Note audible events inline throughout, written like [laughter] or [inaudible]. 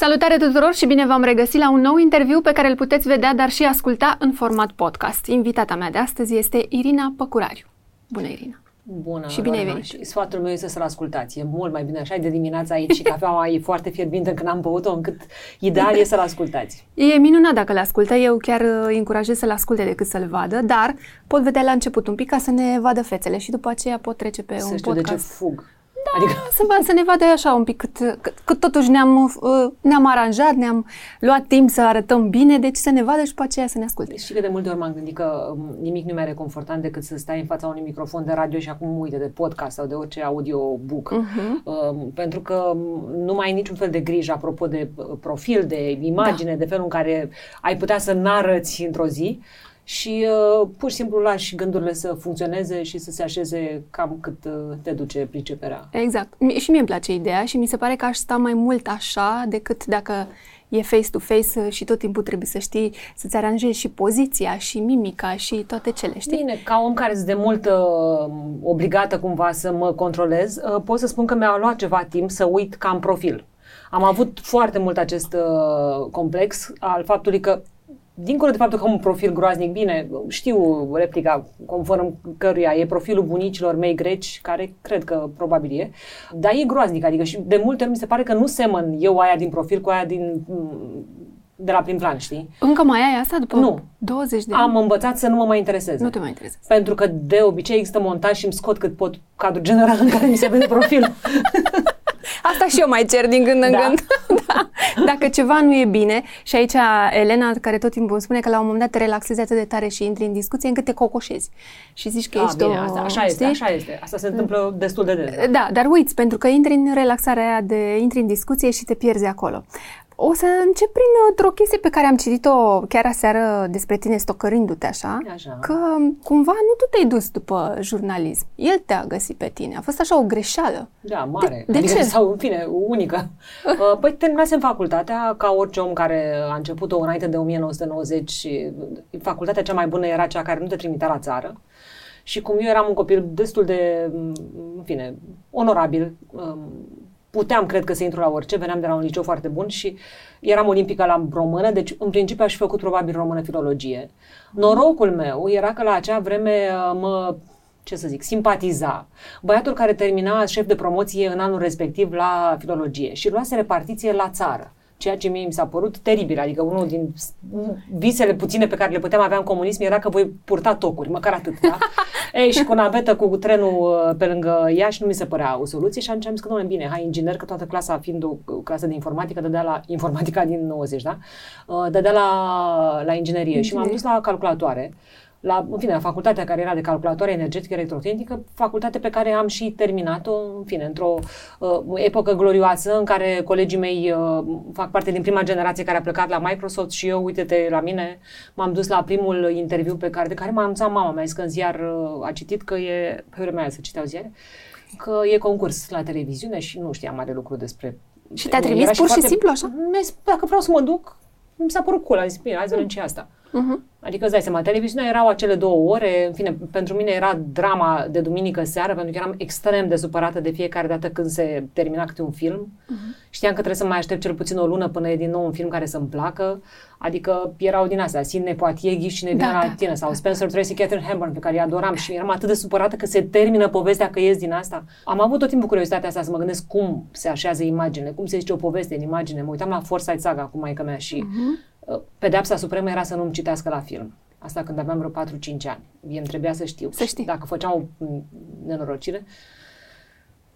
Salutare tuturor și bine v-am regăsit la un nou interviu pe care îl puteți vedea, dar și asculta în format podcast. Invitata mea de astăzi este Irina Păcurariu. Bună, Irina! Bună, Și bine ai venit. Și sfatul meu este să-l ascultați. E mult mai bine așa, e de dimineața aici și cafeaua e foarte fierbinte când am băut-o, încât ideal e să-l ascultați. E minunat dacă le ascultă. Eu chiar uh, îi încurajez să-l asculte decât să-l vadă, dar pot vedea la început un pic ca să ne vadă fețele și după aceea pot trece pe Să un știu podcast. de ce fug. Da, adică... să, vă, să ne vadă așa un pic, cât, cât, cât totuși ne-am, uh, ne-am aranjat, ne-am luat timp să arătăm bine, deci să ne vadă și după aceea să ne asculte. Știi că de multe ori m-am gândit că um, nimic nu mai reconfortant decât să stai în fața unui microfon de radio și acum uite de podcast sau de orice audiobook. Mhm. Um, pentru că um, nu mai ai niciun fel de grijă apropo de uh, profil, de imagine, de felul în care ai putea să n-arăți într-o zi și uh, pur și simplu lași gândurile să funcționeze și să se așeze cam cât uh, te duce priceperea. Exact. Mie- Și mie îmi place ideea și mi se pare că aș sta mai mult așa decât dacă e face-to-face și tot timpul trebuie să știi să-ți aranjezi și poziția și mimica și toate cele, știi? Bine, ca om care sunt de mult uh, obligată cumva să mă controlez, uh, pot să spun că mi-a luat ceva timp să uit ca în profil. Am avut foarte mult acest uh, complex al faptului că Dincolo de faptul că am un profil groaznic, bine, știu replica conform căruia e profilul bunicilor mei greci, care cred că probabil e, dar e groaznic, adică și de multe ori mi se pare că nu semăn eu aia din profil cu aia din, de la prim plan, știi? Încă mai ai asta după Nu. 20 de ani? Am învățat să nu mă mai intereseze. Nu te mai interesează. Pentru că de obicei există montaj și îmi scot cât pot cadrul general în care mi se vede profilul. [laughs] Asta și eu mai cer din când în Da. când. [laughs] [laughs] da. Dacă ceva nu e bine, și aici Elena, care tot timpul îmi spune că la un moment dat te relaxezi atât de tare și intri în discuție încât te cocoșezi. Și zici că Ah, ești bine, o... asta, așa este, știi? așa este. Asta se întâmplă destul de des. da. Da, dar uiți, pentru că intri în relaxarea aia de intri în discuție și te pierzi acolo. O să încep prin o chestie pe care am citit-o chiar aseară despre tine stocărindu-te așa, Așa. că cumva nu tu te-ai dus după jurnalism. El te-a găsit pe tine. A fost așa o greșeală. Da, mare. De- de adică, ce? Sau, în fine, unică. [laughs] Uh, Păi terminasem facultatea, ca orice om care a început-o înainte de 1990 și facultatea cea mai bună era cea care nu te trimitea la țară. Și cum eu eram un copil destul de, m, în fine, onorabil, um, puteam, cred că, să intru la orice, veneam de la un liceu foarte bun și eram olimpică la română, deci în principiu aș fi făcut probabil română filologie. Norocul meu era că la acea vreme uh, mă ce să zic, simpatiza. Băiatul care termina șef de promoție în anul respectiv la filologie și luase repartiție la țară. Ceea ce mie mi s-a părut teribil, adică unul din s- visele puține pe care le puteam avea în comunism era că voi purta tocuri, măcar atât, da? [laughs] Ei, și cu navetă cu trenul uh, pe lângă Iași nu mi se părea o soluție și atunci am zis că, domnule, bine, hai inginer, că toată clasa fiind o uh, clasă de informatică, dădea la [laughs] informatica din 90, da? Uh, Dădea la, la inginerie și m-am dus la calculatoare la, în fine, la facultatea care era de calculatoare energetică electrotehnică, facultate pe care am și terminat-o, în fine, într-o uh, epocă glorioasă în care colegii mei uh, fac parte din prima generație care a plecat la Microsoft și eu, uite-te la mine, m-am dus la primul interviu pe care, de care m-a anunțat mama, mi-a zis că în ziar uh, a citit că e, pe vremea aia se citeau ziare, că e concurs la televiziune și nu știam mare lucru despre... Și te-a Era trimis pur și foarte- simplu așa? Mi-a zis, dacă vreau să mă duc, mi s-a părut cool, am zis, bine, hai să vedem ce e asta. Uh-huh. Adică îți dai seama, televiziunea erau acele două ore, în fine, pentru mine era drama de duminică seară, pentru că eram extrem de supărată de fiecare dată când se termina câte un film. Uh-huh. Știam că trebuie să mai aștept cel puțin o lună până e din nou un film care să-mi placă. Adică erau din astea, Sidney Poitier, Ghi cine vine Da, la da, tine, sau Spencer Tracy, Catherine Hepburn, pe care îi adoram și eram atât de supărată că se termină povestea, că ies din asta. Am avut tot timpul curiozitatea asta să mă gândesc cum se așează imaginele, cum se zice o poveste în imagine. Mă uitam la Forsyth Saga cu maica mea și uh, pedeapsa supremă era să nu-mi citească la film. Asta când aveam vreo 4-5 ani. Mie îmi trebuia să știu. Să știi. Și Dacă făceam o m, nenorocire,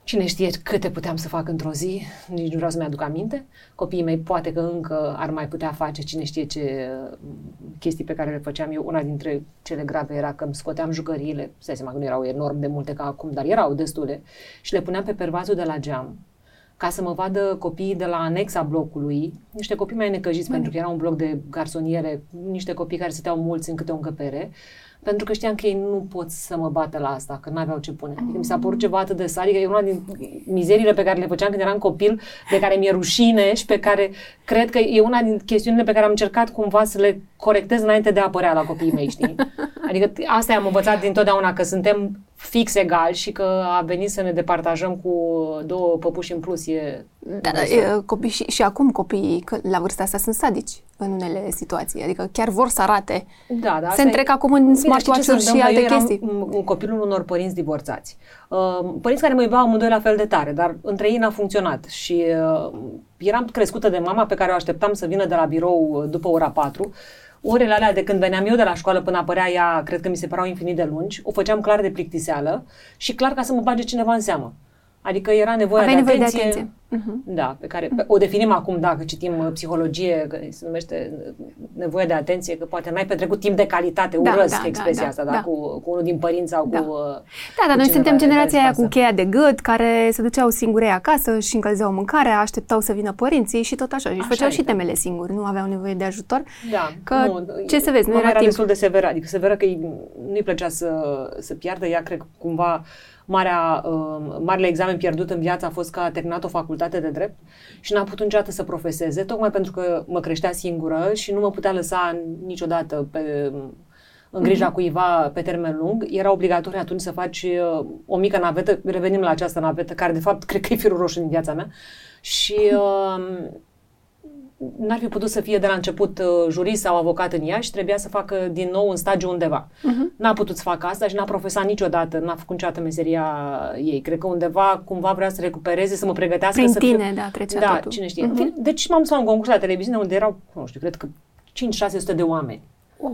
Cine știe câte puteam să fac într-o zi, nici nu vreau să-mi aduc aminte. Copiii mei poate că încă ar mai putea face cine știe ce uh, chestii pe care le făceam eu. Una dintre cele grave era că îmi scoteam jucăriile, să dai seama că nu erau enorm de multe ca acum, dar erau destule, și le puneam pe pervazul de la geam ca să mă vadă copiii de la anexa blocului, niște copii mai necăjiți, pentru că era un bloc de garsoniere, niște copii care stăteau mulți în câte o încăpere, pentru că știam că ei nu pot să mă bată la asta, că n-aveau ce pune. Adică mi s-a părut ceva atât de sadic, e una din mizeriile pe care le făceam când eram copil, de care mi-e rușine și pe care cred că e una din chestiunile pe care am încercat cumva să le corectez înainte de a apărea la copiii mei, știi? [laughs] Adică asta am învățat dintotdeauna, că suntem fix egali și că a venit să ne departajăm cu două păpuși în plus e... Da, da, e, copii și, și acum copiii că la vârsta asta sunt sadici în unele situații, adică chiar vor să arate. Da, da. Se întrec e... acum în smartwatch-uri și alte eu chestii. un copilul unor părinți divorțați. Uh, părinți care mă iubeau amândoi la fel de tare, dar între ei n-a funcționat și uh, eram crescută de mama pe care o așteptam să vină de la birou uh, după ora 4 orele alea de când veneam eu de la școală până apărea ea, cred că mi se păreau infinit de lungi, o făceam clar de plictiseală și clar ca să mă bage cineva în seamă. Adică era nevoie Aveai de nevoie atenție. de atenție. Uh-huh. Da, pe care pe, o definim acum, dacă citim uh, psihologie, că se numește uh, nevoie de atenție, că poate n-ai petrecut timp de calitate, Da, urăsc da, expresia da, asta, da, da, da. cu, cu unul din părinți sau Da. cu uh, Da, dar noi cineva suntem de generația aia cu spasă. cheia de gât, care se duceau singure acasă și încălzeau mâncarea, așteptau să vină părinții și tot așa. Și își Așa făceau este. și temele singuri, nu aveau nevoie de ajutor. Da, Că ce să vezi, nu mama era era timp. destul de severă, adică severă că îi- nu-i plăcea să, să piardă, ea cred că cumva marea, uh, marele examen pierdut în viață a fost că a terminat o facultate de drept și n-a putut niciodată să profeseze, tocmai pentru că mă creștea singură și nu mă putea lăsa niciodată pe, în grija Mhm. cuiva pe termen lung. Era obligatoriu atunci să faci uh, o mică navetă, revenim la această navetă, care de fapt cred că e firul roșu din viața mea. Și uh, n-ar fi putut să fie de la început uh, jurist sau avocat în Iași, trebuia să facă din nou un stagiu undeva. Mhm. N-a putut să facă asta și n-a profesat niciodată, n-a făcut niciodată meseria ei. Cred că undeva cumva vrea să recupereze, să mă pregătească Prin să tine, fiu... da, trecea Da, totul. cine știe. Mhm. Uh-huh. Deci m-am dus la un concurs la televiziune unde erau, nu știu, cred că 5-600 de oameni Oh.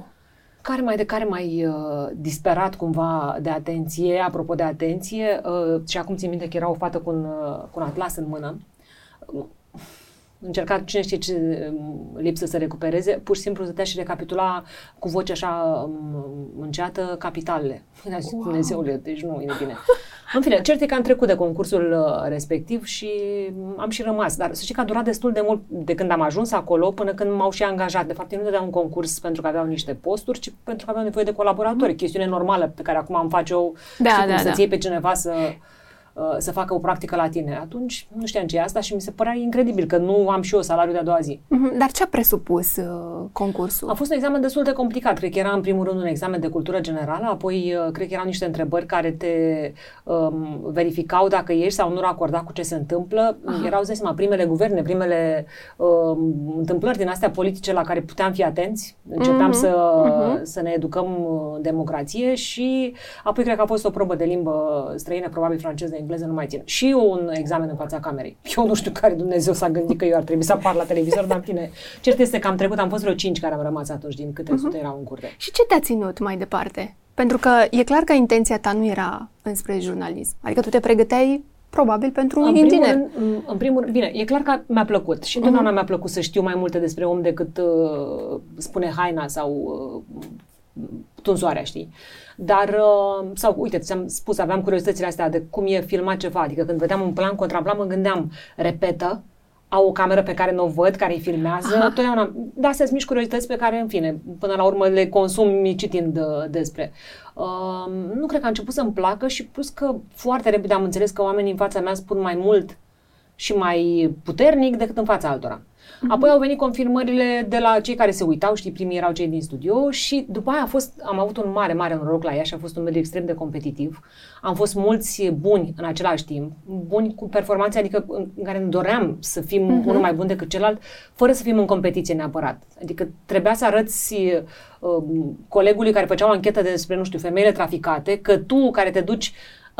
care mai de care mai uh, disperat cumva de atenție, apropo de atenție, uh, și acum țin minte că era o fată cu un, uh, cu un atlas în mână, uh, încerca cine știe ce um, lipsă să recupereze, pur și simplu stătea și recapitula cu voce așa um, înceată capitalele. [laughs] Era wow. Dumnezeule, deci nu e bine. În fine, cert e că am trecut de concursul uh, respectiv și am și rămas. Dar să știi că a durat destul de mult de când am ajuns acolo până când m-au și angajat. De fapt, ei nu dădeau un concurs pentru că aveau niște posturi, ci pentru că aveau nevoie de colaboratori. Chestiune normală pe care acum am face eu Da, știi cum, da, să-ți da. iei pe cineva să uh, să facă o practică la tine. Atunci nu știam ce e asta și mi se părea incredibil că nu am și eu salariul de a doua zi. Mhm. Dar ce a presupus uh, concursul? A fost un examen destul de complicat. Cred că era în primul rând un examen de cultură generală, apoi uh, cred că erau niște întrebări care te um, verificau dacă ești sau nu racordat cu ce se întâmplă. Aha. Erau, îți dai seama, primele guverne, primele um, întâmplări din astea politice la care puteam fi atenți. Începeam Mhm, să, mhm. să ne educăm uh, în democrație și apoi cred că a fost o probă de limbă străină, probabil franceză, engleză, nu mai țin. Și un examen în fața camerei. [laughs] Eu nu știu care Dumnezeu s-a gândit că eu ar trebui să apar la televizor, dar în fine. Cert este că am trecut, am fost vreo cinci care am rămas atunci din câte Mhm. sute erau în curte. Și ce te-a ținut mai departe? Pentru că e clar că intenția ta nu era înspre jurnalism. Adică tu te pregăteai probabil pentru un În primul, inginer. rând, în, în primul rând, bine, e clar că mi-a plăcut și întotdeauna mi-a plăcut să știu mai multe despre om decât uh, spune haina sau uh, tunzoarea, știi? Dar, uh, sau uite, ți-am spus, aveam curiozitățile astea de cum e filmat ceva, adică când vedeam un plan contra plan, mă gândeam, repetă, au o cameră pe care nu o văd, care îi filmează, Aha. totdeauna, da, astea sunt mici curiozități pe care, în fine, până la urmă le consum citind uh, despre. Uh, nu cred că a început să-mi placă și plus că foarte repede am înțeles că oamenii în fața mea spun mai mult și mai puternic decât în fața altora. Apoi au venit confirmările de la cei care se uitau, știi, primii erau cei din studio și după aia a fost, am avut un mare, mare noroc la ea și a fost un mediu extrem de competitiv. Am fost mulți buni în același timp, buni cu performanțe, adică în, în care ne doream să fim uh-huh. unul mai bun decât celălalt, fără să fim în competiție neapărat. Adică trebuia să arăți uh, colegului care făcea o anchetă despre, nu știu, femeile traficate, că tu care te duci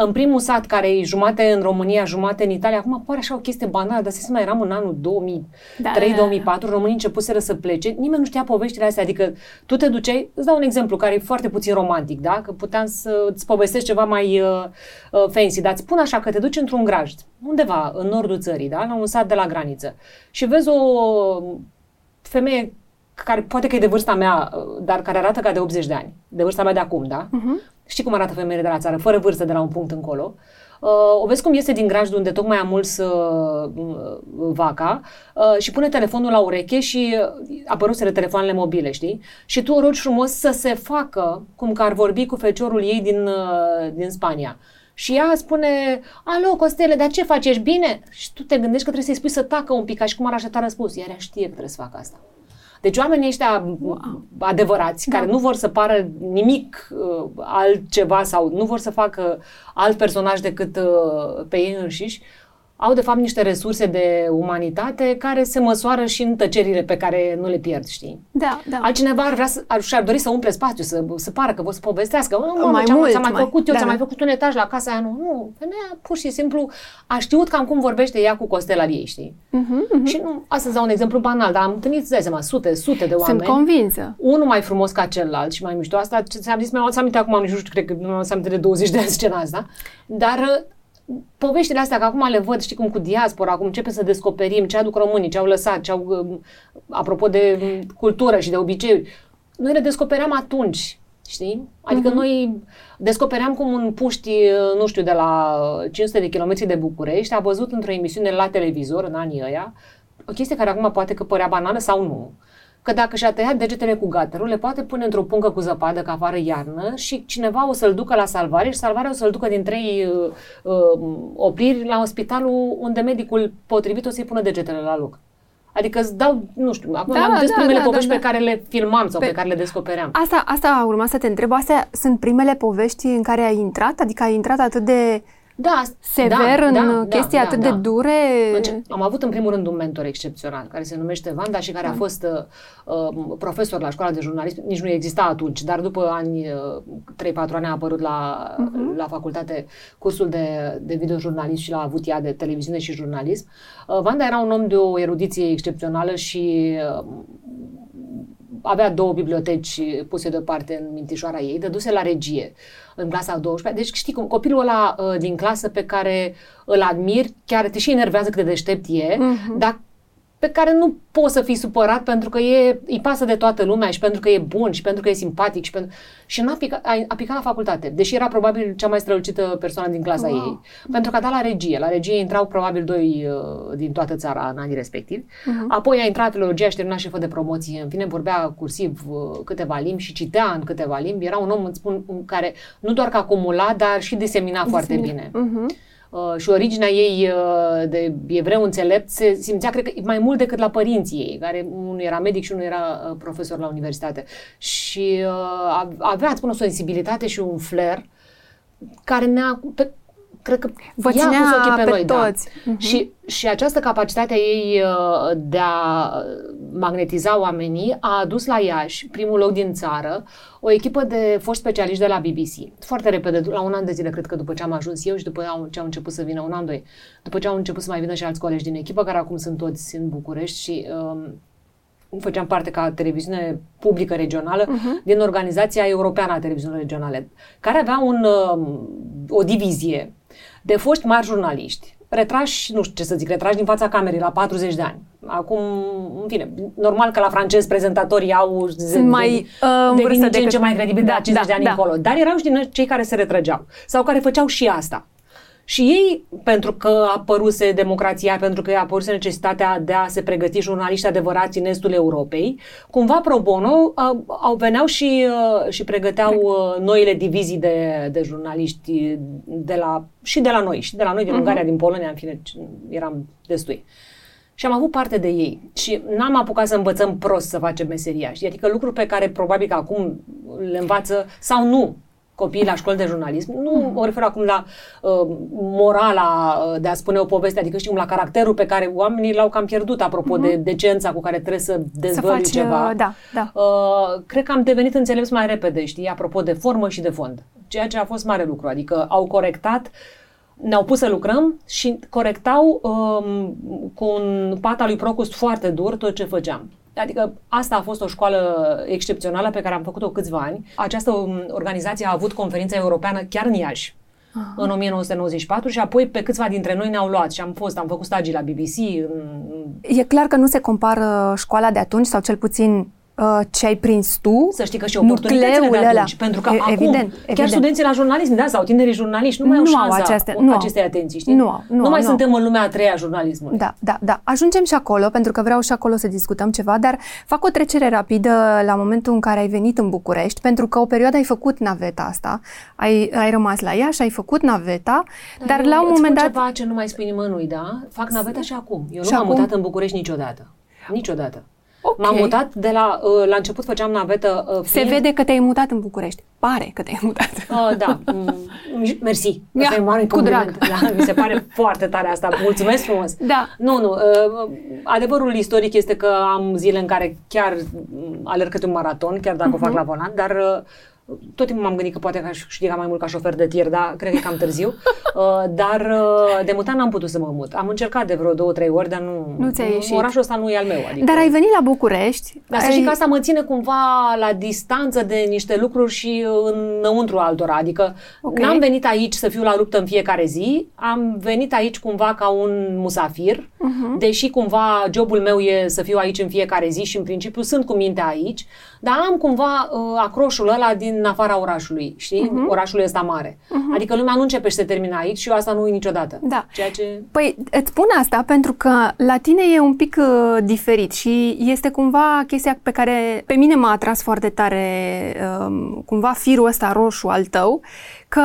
în primul sat care e jumate în România, jumate în Italia, acum pare așa o chestie banală, dar să mai eram în anul 2003-2004, Da, da, da. românii începuseră să plece, nimeni nu știa poveștile astea, adică tu te duceai, îți dau un exemplu care e foarte puțin romantic, da? Că puteam să îți povestesc ceva mai uh, uh, fancy, dar îți spun așa că te duci într-un grajd, undeva în nordul țării, da? La un sat de la graniță și vezi o femeie care poate că e de vârsta mea, uh, dar care arată ca de 80 de ani, de vârsta mea de acum, da? Uh-huh. Știi cum arată femeile de la țară, fără vârstă de la un punct încolo. Uh, o vezi cum iese din grajd unde tocmai am mulți uh, vaca uh, și pune telefonul la ureche și uh, apăruseră telefoanele mobile, știi? Și tu o rogi frumos să se facă cum că ar vorbi cu feciorul ei din, uh, din Spania. Și ea spune, alo, Costele, dar ce faci, ești bine? Și tu te gândești că trebuie să-i spui să tacă un pic, ca și cum ar aștepta răspuns. Iar ea știe că trebuie să facă asta. Deci oamenii ăștia wow. adevărați, da. care nu vor să pară nimic uh, altceva sau nu vor să facă alt personaj decât uh, pe ei înșiși, au de fapt niște resurse de umanitate care se măsoară și în tăcerile pe care nu le pierd, știi? Da, da. Altcineva ar vrea să, ar, și-ar dori să umple spațiu, să, să pară că vor să povestească. Nu, mai ce mult, ți-am mai, mai făcut eu, da, ți-am da. mai făcut un etaj la casa aia, nu. Nu, femeia pur și simplu a știut cam cum vorbește ea cu Costel al ei, știi? Uh-huh, uh-huh. Și nu, astăzi dau un exemplu banal, dar am întâlnit, îți dai seama, sute, sute de oameni. Sunt convinsă. Unul mai frumos ca celălalt și mai mișto. Asta ce ți-am zis, mi-am luat aminte acum, nici nu știu, cred că mi-am luat aminte de 20 de ani scena asta. Dar uh, poveștile astea, că acum le văd, știi cum, cu diaspora, acum începem să descoperim ce aduc românii, ce au lăsat, ce au, uh, apropo de um, cultură și de obiceiuri. Noi le descopeream atunci, știi? Adică uh-huh. noi descopeream cum un puști, uh, nu știu, de la 500 de kilometri de București a văzut într-o emisiune la televizor, în anii ăia, o chestie care acum poate că părea banală sau nu, că dacă și-a tăiat degetele cu gaterul, le poate pune într-o pungă cu zăpadă, că afară iarnă, și cineva o să-l ducă la salvare și salvarea o să-l ducă din trei uh, uh, opriri la spitalul unde medicul potrivit o să-i pună degetele la loc. Adică îți dau, nu știu, acum Da, am da, da, primele da, povești da, pe care le filmam sau pe, Pe- pe care le descopeream. Asta, asta urma să te întreb. Astea sunt primele povești în care ai intrat? Adică ai intrat atât de Da, sever da, în da, chestii da, atât da, de da. dure? Deci, am avut în primul rând un mentor excepțional, care se numește Vanda și care a fost uh, uh, profesor la școala de jurnalism, nici nu exista atunci, dar după ani, uh, 3-4 ani a apărut la, uh-huh. la facultate cursul de, de videojurnalism și l-a avut ea de televiziune și jurnalism. Uh, Vanda era un om de o erudiție excepțională și uh, avea două biblioteci puse deoparte în mintișoara ei, dăduse la regie în clasa a 12 Deci știi cum, copilul ăla uh, din clasă pe care îl admir, chiar te și enervează cât de deștept e, Mhm. dar pe care nu poți să fii supărat pentru că e, îi pasă de toată lumea și pentru că e bun și pentru că e simpatic și pentru... Și n-a picat, a, a picat la facultate, deși era probabil cea mai strălucită persoană din clasa Wow. ei, pentru că a dat la regie. La regie intrau probabil doi uh, din toată țara în anii respectivi. Mhm. Apoi a intrat în teologia și termina șefă de promoție. În fine, vorbea cursiv uh, câteva limbi și citea în câteva limbi. Era un om, îți spun, un care nu doar că acumula, dar și disemina foarte bine. Mhm. Uh, și originea ei uh, de evreu înțelept se simțea, cred că, mai mult decât la părinții ei, care unul era medic și unul era uh, profesor la universitate. Și uh, avea, îți spun, o sensibilitate și un flair care ne-a... Pe, cred că Vă ea a ținea pus ochii pe, pe noi, toți. Da. Mhm. Și, și această capacitate a ei uh, de a magnetiza oamenii a adus la Iași, primul loc din țară, o echipă de foști specialiști de la BBC. Foarte repede, la un an de zile, cred că după ce am ajuns eu și după au- ce au început să vină, un an, doi, după ce au început să mai vină și alți colegi din echipă, care acum sunt toți în București și um, făceam parte ca televiziune publică regională uh-huh. din Organizația Europeană a Televiziunilor Regionale, care avea un, um, o divizie de foști mari jurnaliști, retrași, nu știu ce să zic, retrași din fața camerei la 40 de ani. Acum, în fine, normal că la francez prezentatorii au Sunt mai, uh, în devin vârstă din ce în decât- ce mai credibil de Da, la 50 da, de ani da. încolo. Dar erau și din cei care se retrăgeau sau care făceau și asta. Și ei, pentru că a apăruse democrația, pentru că a apăruse necesitatea de a se pregăti jurnaliști adevărați în estul Europei, cumva pro bono au, au veneau și, uh, și pregăteau uh, noile divizii de, de jurnaliști de la, și de la noi, și de la noi din Ungaria, din Polonia, în fine, eram destui. Și am avut parte de ei. Și n-am apucat să învățăm prost să facem meseria. Știi? Adică lucruri pe care probabil că acum le învață sau nu copiii la școli de jurnalism. Nu mă refer acum la uh, morala uh, de a spune o poveste, adică știu, la caracterul pe care oamenii l-au cam pierdut, apropo de decența cu care trebuie să Să dezvălui faci, ceva. uh, da, da. Uh, cred că am devenit înțelepți mai repede, știi, apropo de formă și de fond. Ceea ce a fost mare lucru. Adică au corectat ne-au pus să lucrăm și corectau um, cu un pat al lui Procust foarte dur tot ce făceam. Adică asta a fost o școală excepțională pe care am făcut-o câțiva ani. Această um, organizație a avut conferința europeană chiar în Iași. în 1994 și apoi pe câțiva dintre noi ne-au luat și am fost, am făcut stagii la BBC. În... E clar că nu se compară școala de atunci sau cel puțin uh, ce ai prins tu, Să știi că și oportunitățile de nucleul ăla. atunci, pentru că E- acum evident, chiar evident. studenții la jurnalism, da, sau tinerii jurnaliști, nu mai au Nu au șansa aceste- nu au. acestei atenții, știi? Nu au, nu nu au, mai nu suntem în lumea a treia a jurnalismului. Da, da, da. Ajungem și acolo, pentru că vreau și acolo să discutăm ceva, dar fac o trecere rapidă la momentul în care ai venit în București, pentru că o perioadă ai făcut naveta asta, ai, ai rămas la ea și ai făcut naveta, dar, eu la un îți moment spun dat... ceva ce nu mai spui nimănui, da? Fac naveta și acum. Eu Și nu m-am acum? mutat în București niciodată. Niciodată. Ok. M-am mutat de la... uh, La început făceam navetă... uh, Se fiind- vede că te-ai mutat în București. Pare că te-ai mutat. Uh, [laughs] da, mm, mersi. Ia, Asta e un mare cu compliment. drag. Da, mi se pare [laughs] foarte tare asta. Mulțumesc frumos. Da. Nu, nu. Uh, adevărul istoric este că am zile în care chiar mm, alerg câte un maraton, chiar dacă uh-huh. o fac la volan, dar uh, tot timpul m-am gândit că poate că aș câștiga mai mult ca șofer de tir, dar cred că e cam târziu. [laughs] [laughs] Uh, dar uh, de mutat n-am putut să mă mut. Am încercat de vreo două, trei ori, dar nu... Nu ți-a ieșit. Orașul ăsta nu e al meu. Adică, Dar ai venit la București. dar să ai... știi că asta mă ține cumva la distanță de niște lucruri și înăuntru altora. Adică Ok. okay. n-am venit aici să fiu la luptă în fiecare zi, am venit aici cumva ca un musafir, uh-huh. deși cumva jobul meu e să fiu aici în fiecare zi și în principiu sunt cu mintea aici, dar am cumva uh, acroșul ăla din afara orașului, știi? Uh-huh. Orașul ăsta mare. Uh-huh. Adică lumea nu începe și se termină aici și eu asta nu uit niciodată. Da. Ceea ce... Păi îți spun asta pentru că la tine e un pic uh, diferit și este cumva chestia pe care pe mine m-a atras foarte tare, um, cumva firul ăsta roșu al tău, că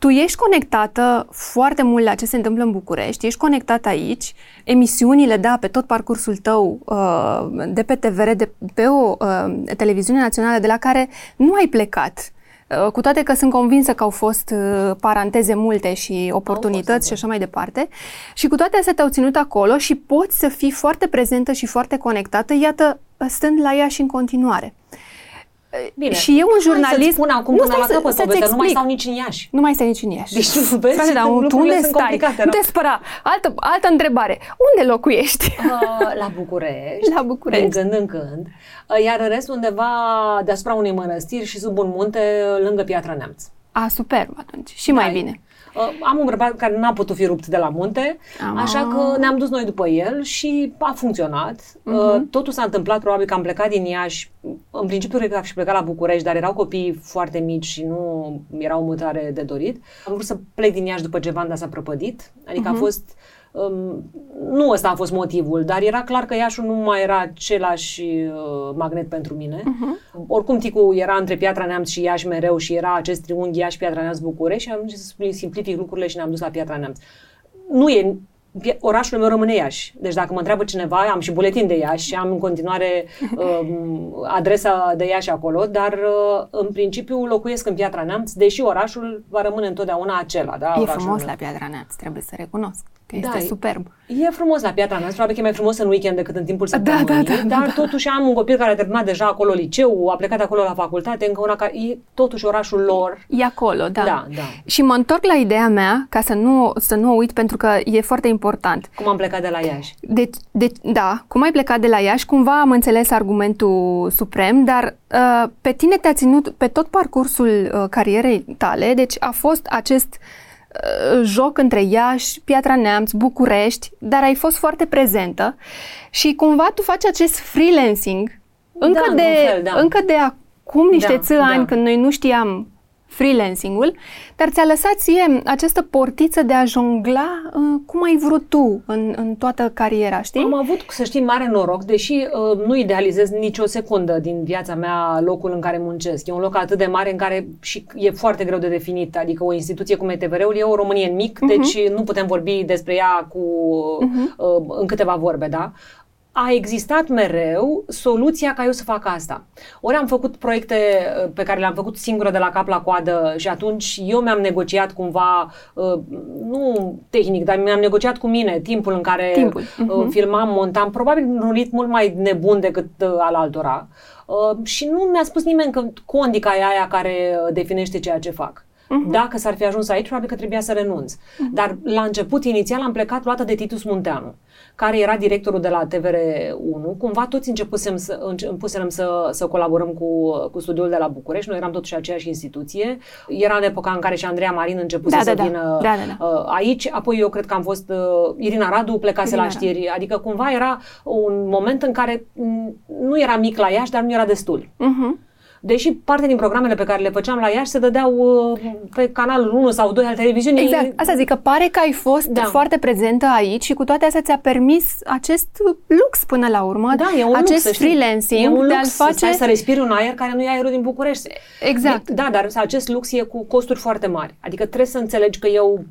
tu ești conectată foarte mult la ce se întâmplă în București, ești conectată aici, emisiunile, da, pe tot parcursul tău, uh, de pe TVR, de pe o uh, televiziune națională de la care nu ai plecat. Uh, Cu toate că sunt convinsă că au fost uh, paranteze multe și oportunități și așa mai departe. Și cu toate astea te-au ținut acolo și poți să fii foarte prezentă și foarte conectată, iată, stând la ea și în continuare. Bine. Și eu, un Hai jurnalist... să-ți spun acum Nu, până stai la să- capăt, să-ți povestea, nu mai explic. stau nici în Iași. Nu mai stai nici în Iași. Deci, tu vezi, Frate, dar tu lucrurile unde sunt stai? complicate, nu da. te spăra. Altă, altă întrebare. Unde locuiești? Uh, la București. La București. Din când în când. Uh, Iar în rest undeva deasupra unei mănăstiri și sub un munte lângă Piatra Neamț. A, superb atunci. Și mai Da, bine. Uh, Am un bărbat care n-a putut fi rupt de la munte, Ah. așa că ne-am dus noi după el și a funcționat. Uh, Totul s-a întâmplat probabil că am plecat din Iași. În principiu cred că am și plecat la București, dar erau copii foarte mici și nu era o mutare de dorit. Am vrut să plec din Iași după ce Vanda s-a prăpădit, adică a fost Um, nu ăsta a fost motivul, dar era clar că Iașul nu mai era același uh, magnet pentru mine. Uh-huh. Oricum, Ticu era între Piatra Neamț și Iași mereu și era acest triunghi Iași, Piatra Neamț, București și am zis să simplific lucrurile și ne-am dus la Piatra Neamț. Nu e Pie- orașul meu rămâne Iași. Deci dacă mă întreabă cineva, am și buletin de Iași și am în continuare um, [laughs] adresa de Iași acolo, dar uh, în principiu locuiesc în Piatra Neamț, deși orașul va rămâne întotdeauna acela. Da, E orașul frumos meu. la Piatra Neamț, trebuie să recunosc că Da, este e- superb. E frumos la Piatra Neamț, probabil că e mai frumos în weekend decât în timpul Da, săptămânii, da, da, dar da. totuși am un copil care a terminat deja acolo liceu, a plecat acolo la facultate, încă una care e totuși orașul lor. E acolo, da. Da, da. Și mă întorc la ideea mea, ca să nu, să nu o uit, pentru că e foarte important. Cum am plecat de la Iași. Deci, deci, da, cum ai plecat de la Iași, cumva am înțeles argumentul suprem, dar uh, pe tine te-a ținut pe tot parcursul uh, carierei tale, deci a fost acest uh, joc între Iași, Piatra Neamț, București, dar ai fost foarte prezentă și cumva tu faci acest freelancing încă, într-un de, fel, da. încă de acum niște Da, ți ani da. când noi nu știam freelancing-ul, dar ți-a lăsat ție această portiță de a jongla uh, cum ai vrut tu în, în toată cariera, știi? Am avut, să știi, mare noroc, deși uh, nu idealizez nicio secundă din viața mea locul în care muncesc. E un loc atât de mare în care și e foarte greu de definit. Adică o instituție cum e TVR-ul e o Românie în mic, deci nu putem vorbi despre ea cu, uh, în câteva vorbe, da? A existat mereu soluția ca eu să fac asta. Ori am făcut proiecte uh, pe care le-am făcut singură de la cap la coadă și atunci eu mi-am negociat cumva, uh, nu tehnic, dar mi-am negociat cu mine timpul în care Timpul. uh, filmam, montam, probabil într-un ritm mult mai nebun decât uh, al altora. Uh, și nu mi-a spus nimeni că condica e aia care uh, definește ceea ce fac. Uh-huh. Dacă s-ar fi ajuns aici, probabil că trebuia să renunț. Uh-huh. Dar la început, inițial, am plecat luată de Titus Munteanu, care era directorul de la TVR1. Cumva toți începusem să, începusem să, să colaborăm cu, cu studiul de la București. Noi eram totuși aceeași instituție. Era în epoca în care și Andreea Marin începuse da, să da, vină da, da, da. Uh, aici. Apoi eu cred că am fost... Uh, Irina Radu plecase Irina la știri. Adică cumva era un moment în care nu era mic la Iași, dar nu era destul. Uh-huh. Deși parte din programele pe care le făceam la Iași se dădeau uh, pe canalul 1 sau 2 al televiziunii. Exact. Asta zic că pare că ai fost da. foarte prezentă aici și cu toate astea ți-a permis acest lux până la urmă. Da, e un acest lux, freelancing e un lux de a face... să, să respiri un aer care nu e aerul din București. Exact. Da, dar acest lux e cu costuri foarte mari. Adică trebuie să înțelegi că eu,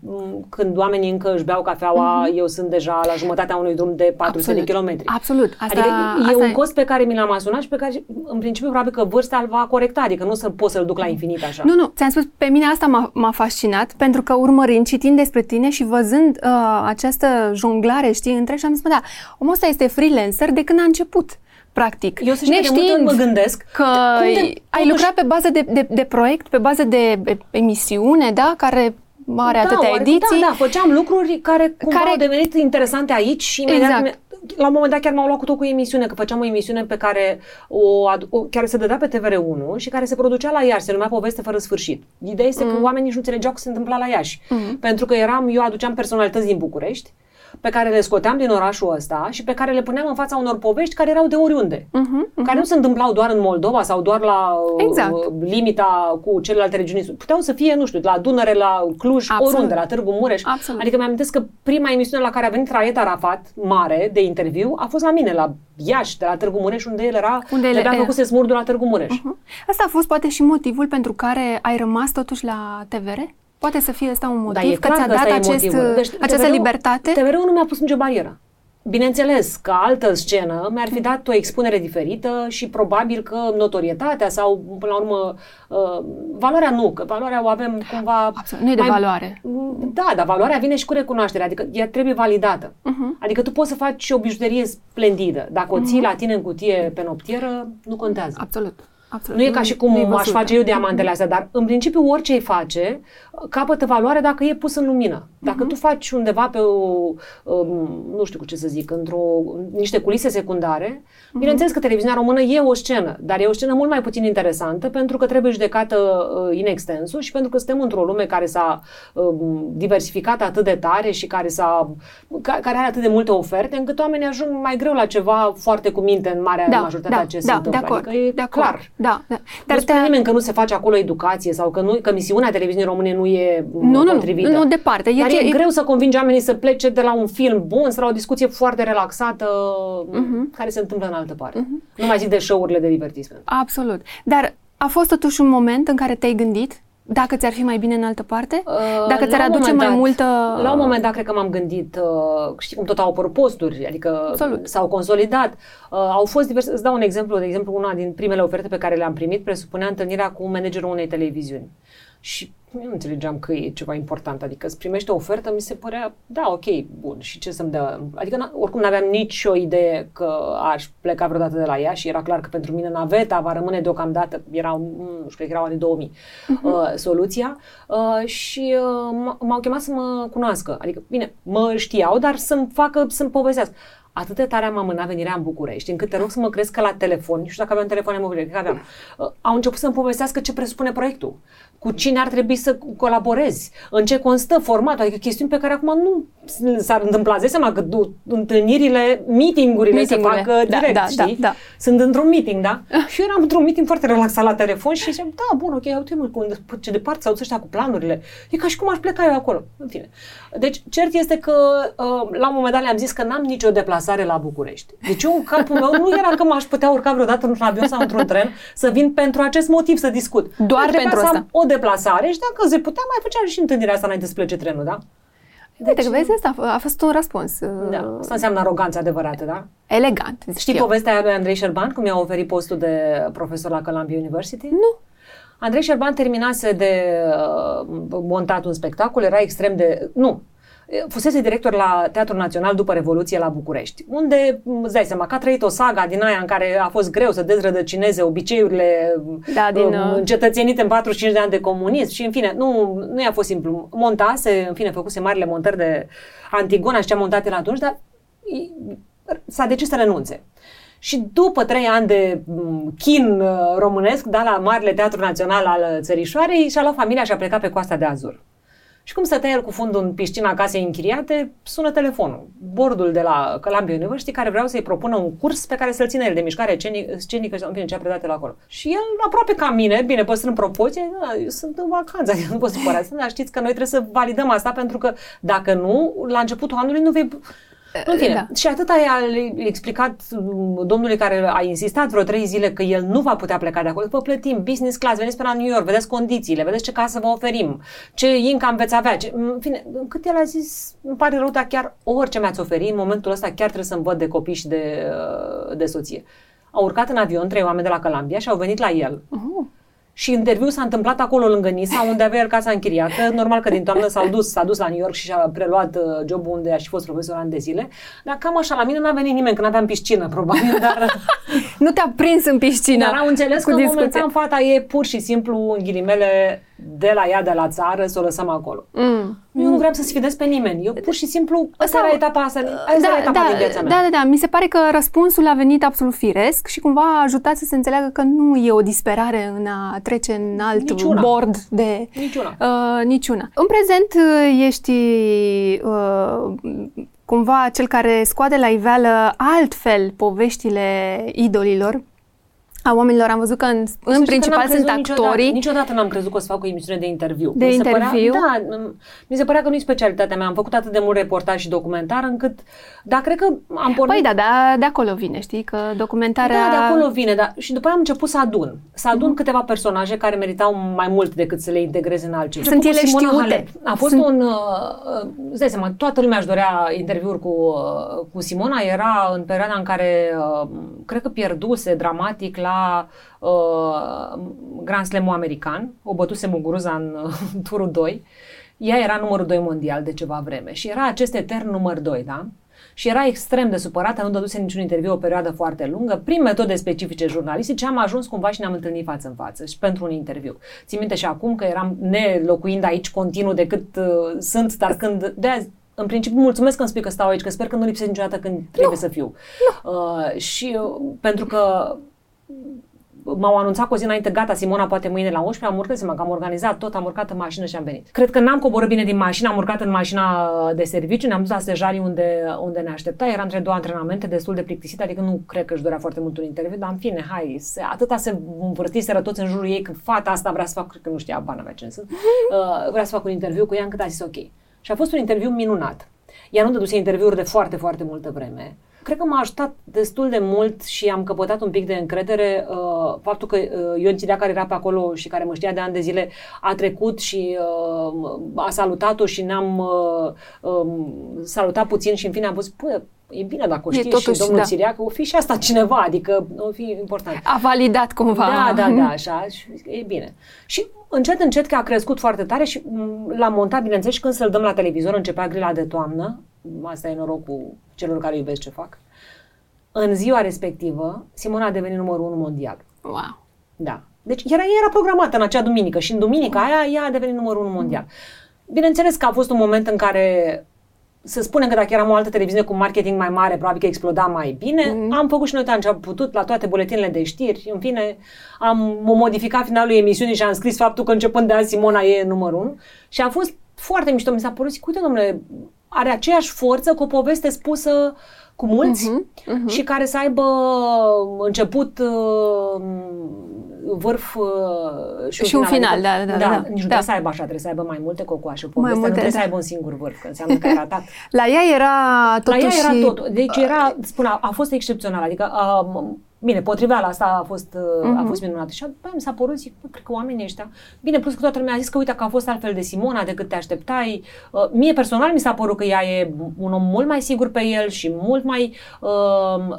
când oamenii încă își beau cafeaua, mm-hmm. eu sunt deja la jumătatea unui drum de 400 Absolut. de kilometri. Absolut. Asta, adică e asta un cost pe care mi l-am asumat și pe care, în principiu, probabil că vârsta îl va corecta. Adică nu să pot să-l duc la infinit așa. Nu, nu, ți-am spus, pe mine asta m-a, m-a fascinat, pentru că urmărind, citind despre tine și văzând uh, această jonglare, știi, între și am zis, mă, da, omul ăsta este freelancer de când a început practic. Eu să știu, de multe ori mă gândesc că de, ai totuși... lucrat pe bază de, de, de proiect, pe bază de emisiune, da, care are da, atâtea ediții. Da, da, făceam lucruri care cumva care... au devenit interesante aici și imediat exact la un moment dat chiar m-au luat cu tot cu emisiune, că făceam o emisiune pe care o, o care se dădea pe TVR1 și care se producea la Iași, se numea Poveste fără sfârșit. Ideea este mm. că oamenii nici nu înțelegeau că se întâmpla la Iași. Mm. Pentru că eram, eu aduceam personalități din București, pe care le scoteam din orașul ăsta și pe care le puneam în fața unor povești care erau de oriunde. Uh-huh, uh-huh. Care nu se întâmplau doar în Moldova sau doar la exact. uh, limita cu celelalte regiuni. Puteau să fie, nu știu, la Dunăre, la Cluj, Absolut. oriunde, la Târgu Mureș. Absolut. Adică mi-am că prima emisiune la care a venit Raed Arafat, mare, de interviu, a fost la mine, la Iași, de la Târgu Mureș, unde el era, unde el de-abia făcuse smurdul la Târgu Mureș. Uh-huh. Asta a fost poate și motivul pentru care ai rămas totuși la TVR? Poate să fie ăsta un motiv da, că ți-a dat acest, deci, această TVR-ul, libertate? TVR-ul nu mi-a pus nicio barieră. Bineînțeles că altă scenă mi-ar fi dat o expunere diferită și probabil că notorietatea sau, până la urmă, uh, valoarea nu, că valoarea o avem cumva... Absolut, nu e de mai, valoare. Da, dar valoarea vine și cu recunoașterea, adică ea trebuie validată. Uh-huh. Adică tu poți să faci o bijuterie splendidă, dacă o ții uh-huh. la tine în cutie pe noptieră, nu contează. Absolut. Absolut. Nu e ca și cum aș face eu diamantele astea, dar în principiu orice îi face capătă valoare dacă e pus în lumină. Dacă uh-huh. tu faci undeva pe o, um, nu știu cu ce să zic, într-o niște culise secundare, uh-huh. bineînțeles că televiziunea română e o scenă, dar e o scenă mult mai puțin interesantă pentru că trebuie judecată uh, in extensu și pentru că suntem într-o lume care s-a uh, diversificat atât de tare și care, s-a, ca, care are atât de multe oferte, încât oamenii ajung mai greu la ceva foarte cu minte în marea da, majoritate da, a ce da, se întâmplă. De acord, adică e de acord. clar. Da, da. Dar nu spune nimeni că nu se face acolo educație sau că, nu, că misiunea televiziunii române nu e nu, potrivită. Nu, nu, departe. Dar e, e greu să convingi oamenii să plece de la un film bun, să la o discuție foarte relaxată uh-huh. care se întâmplă în altă parte. Uh-huh. Nu mai zic de show-urile de divertisment. Absolut. Dar a fost totuși un moment în care te-ai gândit dacă ți-ar fi mai bine în altă parte? Uh, Dacă ți-ar aduce mai dat, multă... La un moment dat, cred că m-am gândit, uh, știi cum tot au apărut posturi, adică Absolut. s-au consolidat. Uh, au fost diverse... Îți dau un exemplu, de exemplu, una din primele oferte pe care le-am primit presupunea întâlnirea cu managerul unei televiziuni. Și eu nu înțelegeam că e ceva important, adică îți primește o ofertă, mi se părea, da, ok, bun, și ce să-mi dă? Adică oricum n-aveam nicio idee că aș pleca vreodată de la ea și era clar că pentru mine naveta va rămâne deocamdată, era, nu știu, cred că erau anii 2000, uh-huh. Mhm. uh, soluția uh, și uh, m-au chemat să mă cunoască, adică, bine, mă știau, dar să-mi facă, să-mi povestească atât de tare am amânat venirea în București, încât te rog să mă crezi că la telefon, nu știu dacă aveam telefon mobil, cred că aveam, uh, au început să-mi povestească ce presupune proiectul, cu cine ar trebui să colaborezi, în ce constă formatul, adică chestiuni pe care acum nu s-ar întâmpla. Îți seama că du- întâlnirile, meetingurile, se fac da, direct, da, știi? Da, da. Sunt într-un meeting, da? și eu eram într-un meeting foarte relaxat la telefon și ziceam, da, bun, ok, uite mă, ce departe s-au ăștia cu planurile. E ca și cum aș pleca eu acolo. În fine. Deci, cert este că uh, la un moment dat le-am zis că n-am nicio deplasare la București. Deci eu, în capul meu, nu era că m-aș putea urca vreodată într-un avion sau într-un tren să vin pentru acest motiv să discut. Doar pentru asta. o deplasare și dacă se putea, mai făceam și întâlnirea asta înainte să plece trenul, da? Deci, Uite, că vezi, asta a fost un răspuns. Da, asta înseamnă aroganță adevărată, da? Elegant. Știi eu. povestea aia lui Andrei Șerban, cum i-a oferit postul de profesor la Columbia University? Nu. Andrei Șerban terminase de uh, montat un spectacol, era extrem de... Nu, fusese director la Teatrul Național după Revoluție la București, unde, îți dai seama, că a trăit o saga din aia în care a fost greu să dezrădăcineze obiceiurile Da, din, um, uh, încetățenite în 45 de ani de comunism și, în fine, nu, nu i-a fost simplu. Montase, în fine, făcuse marile montări de Antigona și ce a montat el atunci, dar i- s-a decis să renunțe. Și după trei ani de m, chin uh, românesc, da, la Marele Teatru Național al Țărișoarei, și-a luat familia și a plecat pe Coasta de Azur. Și cum stătea el cu fundul în piscina casei închiriate, sună telefonul. Bordul de la Columbia University care vreau să-i propună un curs pe care să-l țină el de mișcare scenică, scenică și în fine, ce a predat el acolo. Și el, aproape ca mine, bine, păstrând proporție, da, eu sunt în vacanță, [laughs] adică nu pot să părească, dar știți că noi trebuie să validăm asta pentru că dacă nu, la începutul anului nu vei în fine, Da. și atâta i-a explicat mm, domnului care a insistat vreo trei zile că el nu va putea pleca de acolo. Vă plătim business class, veniți pe la New York, vedeți condițiile, vedeți ce casă vă oferim, ce income veți avea. Ce... În fine, cât el a zis, îmi pare rău, dar chiar orice mi-ați oferi, în momentul ăsta chiar trebuie să-mi văd de copii și de, uh, de soție. Au urcat în avion trei oameni de la Columbia și au venit la el. Uh, Și interviul s-a întâmplat acolo lângă Nisa, unde avea el casa închiriată. Normal că din toamnă s-au dus, s-a dus la New York și și-a preluat uh, jobul unde a și fost profesor ani de zile. Dar cam așa, la mine n-a venit nimeni, că n-aveam piscină, probabil, [laughs] dar, nu te-a prins în piscină. dar au înțeles cu că discuția. momentan fata e pur și simplu, în ghilimele, de la ea, de la țară, să o lăsăm acolo. Mm. Eu nu vreau să sfidez pe nimeni. Eu pur și simplu, asta Sau- era etapa asta, asta era etapa din viața mea. da, da, da. Mi se pare că răspunsul a venit absolut firesc și cumva a ajutat să se înțeleagă că nu e o disperare în a trece în alt Niciuna. board de... Niciuna. Uh, niciuna. În prezent uh, ești uh, cumva cel care scoate la iveală altfel poveștile idolilor a oamenilor. Am văzut că în, Să în știi că principal n-am sunt crezut Niciodată, actorii. niciodată n-am crezut că o să fac o emisiune de interviu. De mi se interviu? Părea, da, m- mi se părea că nu e specialitatea mea. Am făcut atât de mult reportaj și documentar încât, dar cred că am pornit... Păi da, da, de acolo vine, știi, că documentarea... Da, de acolo vine, da. Și după aia am început să adun. Să adun câteva personaje care meritau mai mult decât să le integrez în altceva. Sunt Început cu ele Simona știute. Halep. A fost Sunt- un... Uh, uh, îți dai seama, toată lumea își dorea interviuri cu, uh, cu Simona. Era în perioada în care, uh, cred că pierduse dramatic la uh, Grand Slam-ul american. O bătuse Muguruza în uh, turul 2. Ea era numărul 2 mondial de ceva vreme și era acest etern număr 2, da? Și era extrem de supărată, nu dăduse niciun interviu o perioadă foarte lungă. Prin metode specifice jurnalistice am ajuns cumva și ne-am întâlnit față în față și pentru un interviu. Țin minte și acum că eram nelocuind aici continuu decât uh, sunt, dar când de azi, în principiu, mulțumesc că îmi spui că stau aici, că sper că nu lipsesc niciodată când trebuie să fiu. Uh, și uh, pentru că m-au anunțat cu o zi înainte, gata, Simona poate mâine la 11, am urcat, seama că am organizat tot, am urcat în mașină și am venit. Cred că n-am coborât bine din mașină, am urcat în mașina de serviciu, ne-am dus la stejarii unde, unde ne aștepta, era între două antrenamente, destul de plictisit, adică nu cred că își dorea foarte mult un interviu, dar în fine, hai, se, atâta se învârtiseră toți în jurul ei că fata asta vrea să fac, cred că nu știa, bani avea ce să, [laughs] uh, vrea să fac un interviu cu ea, încât a zis ok. Și a fost un interviu minunat. Ea nu dăduse interviuri de foarte, foarte multă vreme. Cred că m-a ajutat destul de mult și am căpătat un pic de încredere uh, faptul că uh, Ion Țilea, care era pe acolo și care mă știa de ani de zile, a trecut și uh, a salutat-o și ne-am uh, um, salutat puțin și în fine am spus, păi, e bine dacă o E știe totuși, și domnul da. Țilea, că o fi și asta cineva, adică o fi important. A validat cumva. Da, da, da, [laughs] așa, și e bine. Și încet, încet că a crescut foarte tare și m, l-am montat, bineînțeles, și când să-l dăm la televizor, începea grila de toamnă, asta e norocul celor care iubesc ce fac. În ziua respectivă, Simona a devenit numărul unu mondial. Wow. Da. Deci era, ea era programată în acea duminică și în duminica aia ea a devenit numărul unu mondial. Bineînțeles că a fost un moment în care să spunem că dacă eram o altă televiziune cu marketing mai mare, probabil că exploda mai bine. Mm. Am făcut și noi tot ce am putut la toate buletinele de știri. În fine, am modificat finalul emisiunii și am scris faptul că începând de azi Simona e numărul 1. Și a fost foarte mișto. Mi s-a părut, zic, uite, domnule, are aceeași forță cu o poveste spusă cu mulți Mhm, mhm. și care să aibă început uh, vârf uh, și un Și un final. final, Adică- da, da, da, da. Nici nu Da. trebuie să aibă așa, trebuie să aibă mai multe cocoașe. Povestea Mai nu multe, trebuie da. să aibă un singur vârf, că înseamnă că ai ratat. La ea era La totuși... ea era tot. Deci era, spun, a, a fost excepțional. Adică a, Bine, potriveala asta a fost, uh, Mhm. a fost minunată. Și apoi mi s-a părut, zic, bă, cred că oamenii ăștia... Bine, plus că toată lumea a zis că uite că a fost altfel de Simona decât te așteptai. Uh, mie personal mi s-a părut că ea e un om mult mai sigur pe el și mult mai uh,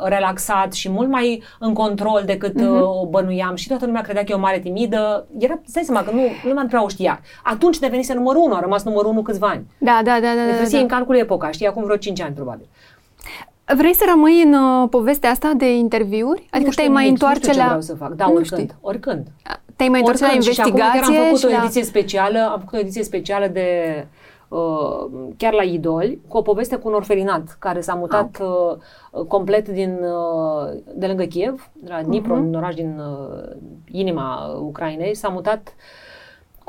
relaxat și mult mai în control decât Mhm. uh, o bănuiam. Și toată lumea credea că e o mare timidă. Era, îți dai seama că nu, lumea nu prea o știa. Atunci devenise numărul unu, a rămas numărul unu câțiva ani. Da, da, da, da, Deci da, da, da. în calcul epoca, știi, acum vreo 5 ani probabil. Vrei să rămâi în uh, povestea asta de interviuri? Adică nu știu te-ai mai nimic, întoarce nu știu ce la... vreau să fac. Da, nu oricând, știi. oricând. Te-ai mai întoarce la Oricând. Și acum chiar investigație am făcut și o la... ediție specială, am făcut o ediție specială de uh, chiar la Idoli, cu o poveste cu un orfelinat care s-a mutat uh, complet din, uh, de lângă Kiev, de la Dnipro, Mhm. un oraș din uh, inima Ucrainei, s-a mutat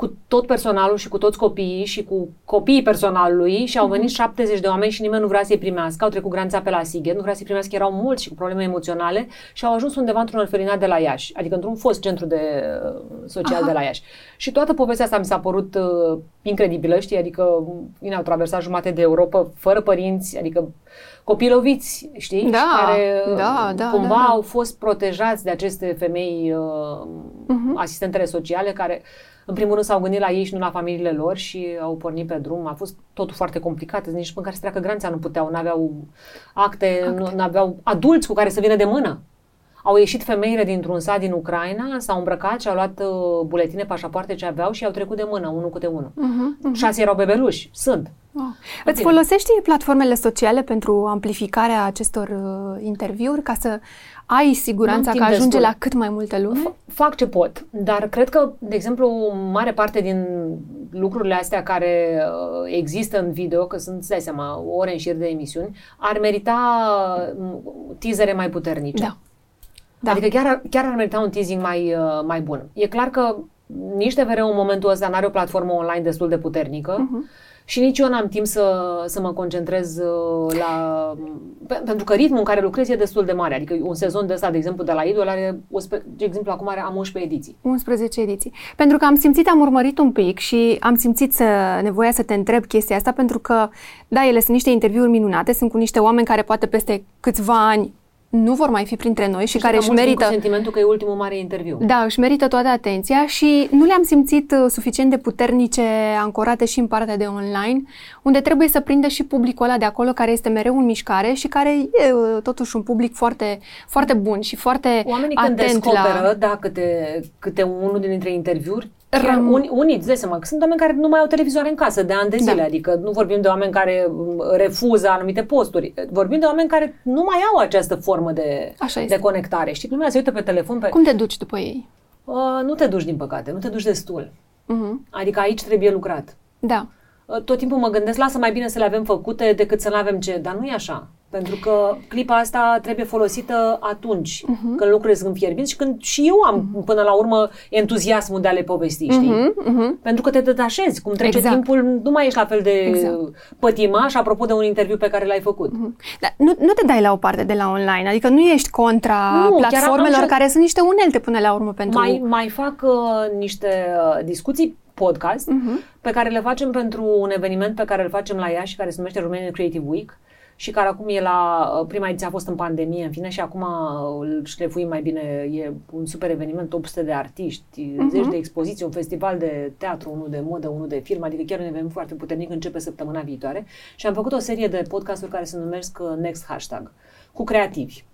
cu tot personalul și cu toți copiii și cu copiii personalului și au venit 70 de oameni și nimeni nu vrea să-i primească. Au trecut granița pe la Sighet, nu vrea să-i primească, erau mulți și cu probleme emoționale și au ajuns undeva într-un orfelinat de la Iași, adică într-un fost centru de uh, social Aha. de la Iași. Și toată povestea asta mi s-a părut uh, incredibilă, știi, adică bine, au traversat jumate de Europa fără părinți, adică copii loviți, știi, Da, și care uh, da, da, cumva da, da. au fost protejați de aceste femei uh, Mhm. asistentele sociale care în primul rând s-au gândit la ei și nu la familiile lor și au pornit pe drum. A fost totul foarte complicat. Nici în care să treacă granița nu puteau, nu aveau acte, nu aveau adulți cu care să vină de mână. Au ieșit femeile dintr-un sat din Ucraina, s-au îmbrăcat și au luat uh, buletine, pașapoarte ce aveau și au trecut de mână, unul câte unul. Mhm, mhm. Șase erau bebeluși. Sunt. Oh. Îți Bine. folosești platformele sociale pentru amplificarea acestor uh, interviuri ca să ai siguranța N-am că timp ajunge destul. la cât mai multă lume? F- fac ce pot, dar cred că, de exemplu, mare parte din lucrurile astea care uh, există în video, că sunt, îți dai seama, ore în șir de emisiuni, ar merita uh, teasere mai puternice. Da. Da. Adică chiar, ar- chiar ar merita un teasing mai, uh, mai bun. E clar că nici TVR în momentul ăsta n-are o platformă online destul de puternică Mhm. Și nici eu n-am timp să, să mă concentrez uh, la... Pe, pentru că ritmul în care lucrez e destul de mare. Adică un sezon de ăsta, de exemplu, de la Idol are, 11 de exemplu, acum are, am 11 ediții. 11 ediții. Pentru că am simțit, am urmărit un pic și am simțit să, nevoia să te întreb chestia asta, pentru că, da, ele sunt niște interviuri minunate, sunt cu niște oameni care poate peste câțiva ani nu vor mai fi printre noi și care că își mulți vin merită... Cu sentimentul că e ultimul mare interviu. Da, își merită toată atenția și nu le-am simțit uh, suficient de puternice, ancorate și în partea de online, unde trebuie să prindă și publicul ăla de acolo care este mereu în mișcare și care e uh, totuși un public foarte, foarte bun și foarte Oamenii când atent descoperă, la... da, câte, câte unul dintre interviuri, chiar Răm- unii, unii, îți dai seama, că sunt oameni care nu mai au televizoare în casă de ani de zile, Da. adică nu vorbim de oameni care m, refuză anumite posturi, vorbim de oameni care nu mai au această formă de, Așa este. de conectare. Știi, lumea se uită pe telefon, pe... Cum te duci după ei? Uh, nu te duci, din păcate, nu te duci destul. Mhm. Adică aici trebuie lucrat. Da. Uh, Tot timpul mă gândesc, lasă mai bine să le avem făcute decât să nu avem ce, dar nu e așa. Pentru că clipa asta trebuie folosită atunci, Mhm. când lucrurile sunt fierbinți și când și eu am până la urmă entuziasmul de a le povesti, știi? Mhm, mhm. Pentru că te detașezi, cum trece Exact. timpul, nu mai ești la fel de Exact. pătimaș, apropo de un interviu pe care l-ai făcut. Dar nu, nu te dai la o parte de la online, adică nu ești contra Nu, chiar am- platformelor am- care sunt niște unelte până la urmă pentru... Mai, mai fac uh, niște uh, discuții podcast Mhm. pe care le facem pentru un eveniment pe care îl facem la Iași, care se numește Romanian Creative Week și care acum e la, uh, prima ediție a fost în pandemie, în fine, și acum uh, îl șlefuim mai bine, e un super eveniment, 800 de artiști, Mhm. zeci de expoziții, un festival de teatru, unul de modă, unul de film, adică chiar un eveniment foarte puternic, începe săptămâna viitoare și am făcut o serie de podcasturi care se numesc uh, Next Hashtag, cu creativi.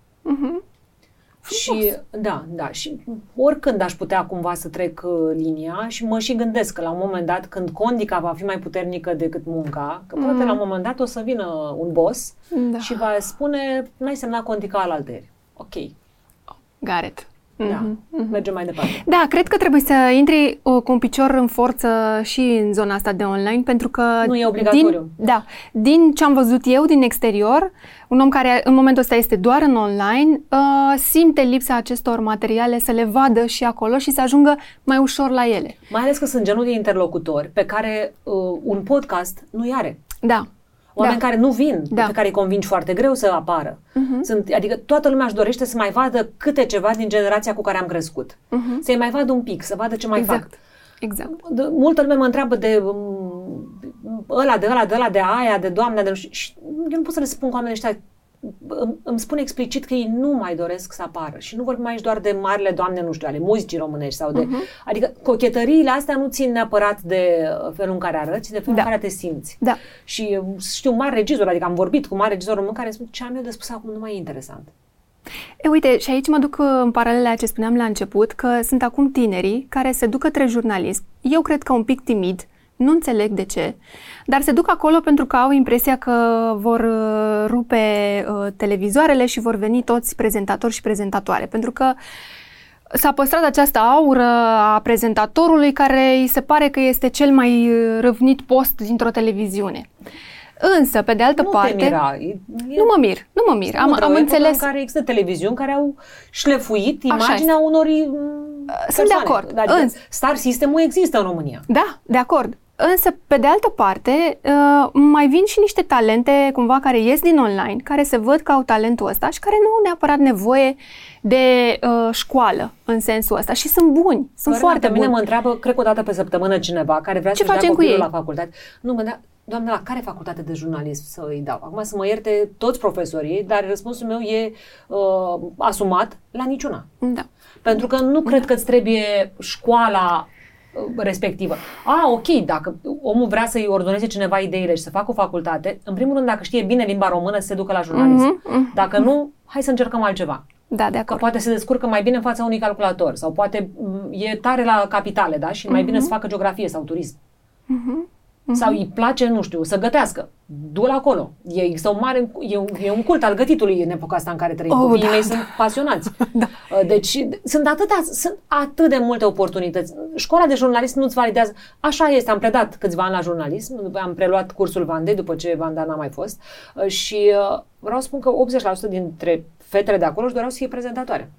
Mhm. Și da, da, și oricând aș putea cumva să trec uh, linia și mă și gândesc că la un moment dat, când condica va fi mai puternică decât munca, că poate la un moment dat o să vină un boss Da. și va spune, n-ai semnat condica al alteri. Ok, Garet. Da, Mhm. mergem mai departe. Da, cred că trebuie să intri uh, cu un picior în forță și în zona asta de online, pentru că... Nu e obligatoriu. Din, da, din ce am văzut eu din exterior, un om care în momentul ăsta este doar în online, uh, simte lipsa acestor materiale să le vadă și acolo și să ajungă mai ușor la ele. Mai ales că sunt genul de interlocutori pe care uh, un podcast nu are. Da. Oameni da. care nu vin, Da. pe care îi convingi foarte greu să apară. Mhm. Sunt, adică toată lumea își dorește să mai vadă câte ceva din generația cu care am crescut. Mhm. Să-i mai vadă un pic, să vadă ce mai fac. Exact. Exact. De, multă lume mă întreabă de um, ăla, de ăla, de ăla, de aia, de doamna, de nu știu. Și eu nu pot să le spun cu oamenii ăștia îmi, îmi spun explicit că ei nu mai doresc să apară și nu vorbim aici doar de marile doamne, nu știu, ale muzicii românești sau de... Uh-huh. Adică cochetăriile astea nu țin neapărat de felul în care arăți, de felul da. în care te simți. Da. Și știu mari regizori, adică am vorbit cu mari regizori români care îmi spun ce am eu de spus acum nu mai e interesant. E, uite, și aici mă duc în paralele ce spuneam la început, că sunt acum tinerii care se duc către jurnalism. Eu cred că un pic timid, nu înțeleg de ce, dar se duc acolo pentru că au impresia că vor uh, rupe uh, televizoarele și vor veni toți prezentatori și prezentatoare. Pentru că s-a păstrat această aură a prezentatorului care îi se pare că este cel mai uh, răvnit post dintr-o televiziune. Însă, pe de altă nu parte... Te mira. E, nu mă mir, nu mă mir. Am, am înțeles. în care există televiziuni care au șlefuit imaginea unor persoane. Sunt de acord. Adică Însă, Star System-ul există în România. Da, de acord. Însă, pe de altă parte, uh, mai vin și niște talente cumva care ies din online, care se văd că au talentul ăsta și care nu au neapărat nevoie de uh, școală în sensul ăsta și sunt buni, sunt Fără foarte buni. mine mă întreabă, cred că o dată pe săptămână cineva care vrea să-și dea copilul la facultate. Nu, mă, da, doamne, la care facultate de jurnalism să îi dau? Acum să mă ierte toți profesorii, dar răspunsul meu e uh, asumat la niciuna. Da. Pentru că nu cred da. că îți trebuie școala uh, respectivă. A, ok, dacă omul vrea să-i ordoneze cineva ideile și să facă o facultate, în primul rând, dacă știe bine limba română, să se ducă la jurnalism. Mm-hmm. Dacă nu, hai să încercăm altceva. Da, de acord. Că poate se descurcă mai bine în fața unui calculator sau poate mm, e tare la capitale, da? Și mai mm-hmm. bine să facă geografie sau turism. Mm-hmm. Uh-huh. Sau îi place, nu știu, să gătească. Du-l acolo. E, există un mare, e un, e un cult al gătitului în epoca asta în care trăim. Oh, Copiii da, mei da. sunt pasionați. [laughs] da. Uh, deci sunt atâtea, sunt atât de multe oportunități. Școala de jurnalism nu-ți validează. Așa este, am predat câțiva ani la jurnalism, am preluat cursul Vandei după ce Vanda n-a mai fost uh, și uh, vreau să spun că 80% dintre fetele de acolo își doreau să fie prezentatoare.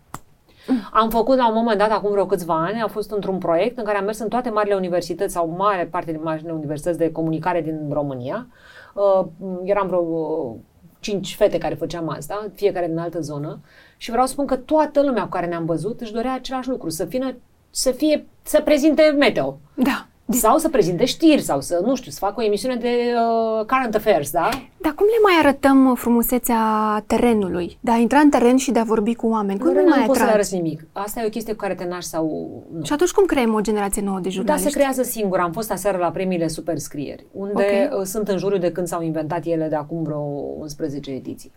Am făcut la un moment dat, acum vreo câțiva ani, a fost într-un proiect în care am mers în toate marile universități sau mare parte din marile universități de comunicare din România. Uh, eram vreo uh, cinci fete care făceam asta, fiecare din altă zonă și vreau să spun că toată lumea cu care ne-am văzut își dorea același lucru, să fie, să fie, să prezinte meteo. Da. Sau să prezinte știri sau să, nu știu, să facă o emisiune de uh, current affairs, da? Dar cum le mai arătăm frumusețea terenului? De a intra în teren și de a vorbi cu oameni? Cum nu, nu mai poți să le arăți nimic. Asta e o chestie cu care te naști sau... Nu. Și atunci cum creăm o generație nouă de jurnaliști? Da, se creează singur. Am fost aseară la premiile Superscrieri, unde okay. Uh, sunt în juriu de când s-au inventat ele de acum vreo 11 ediții.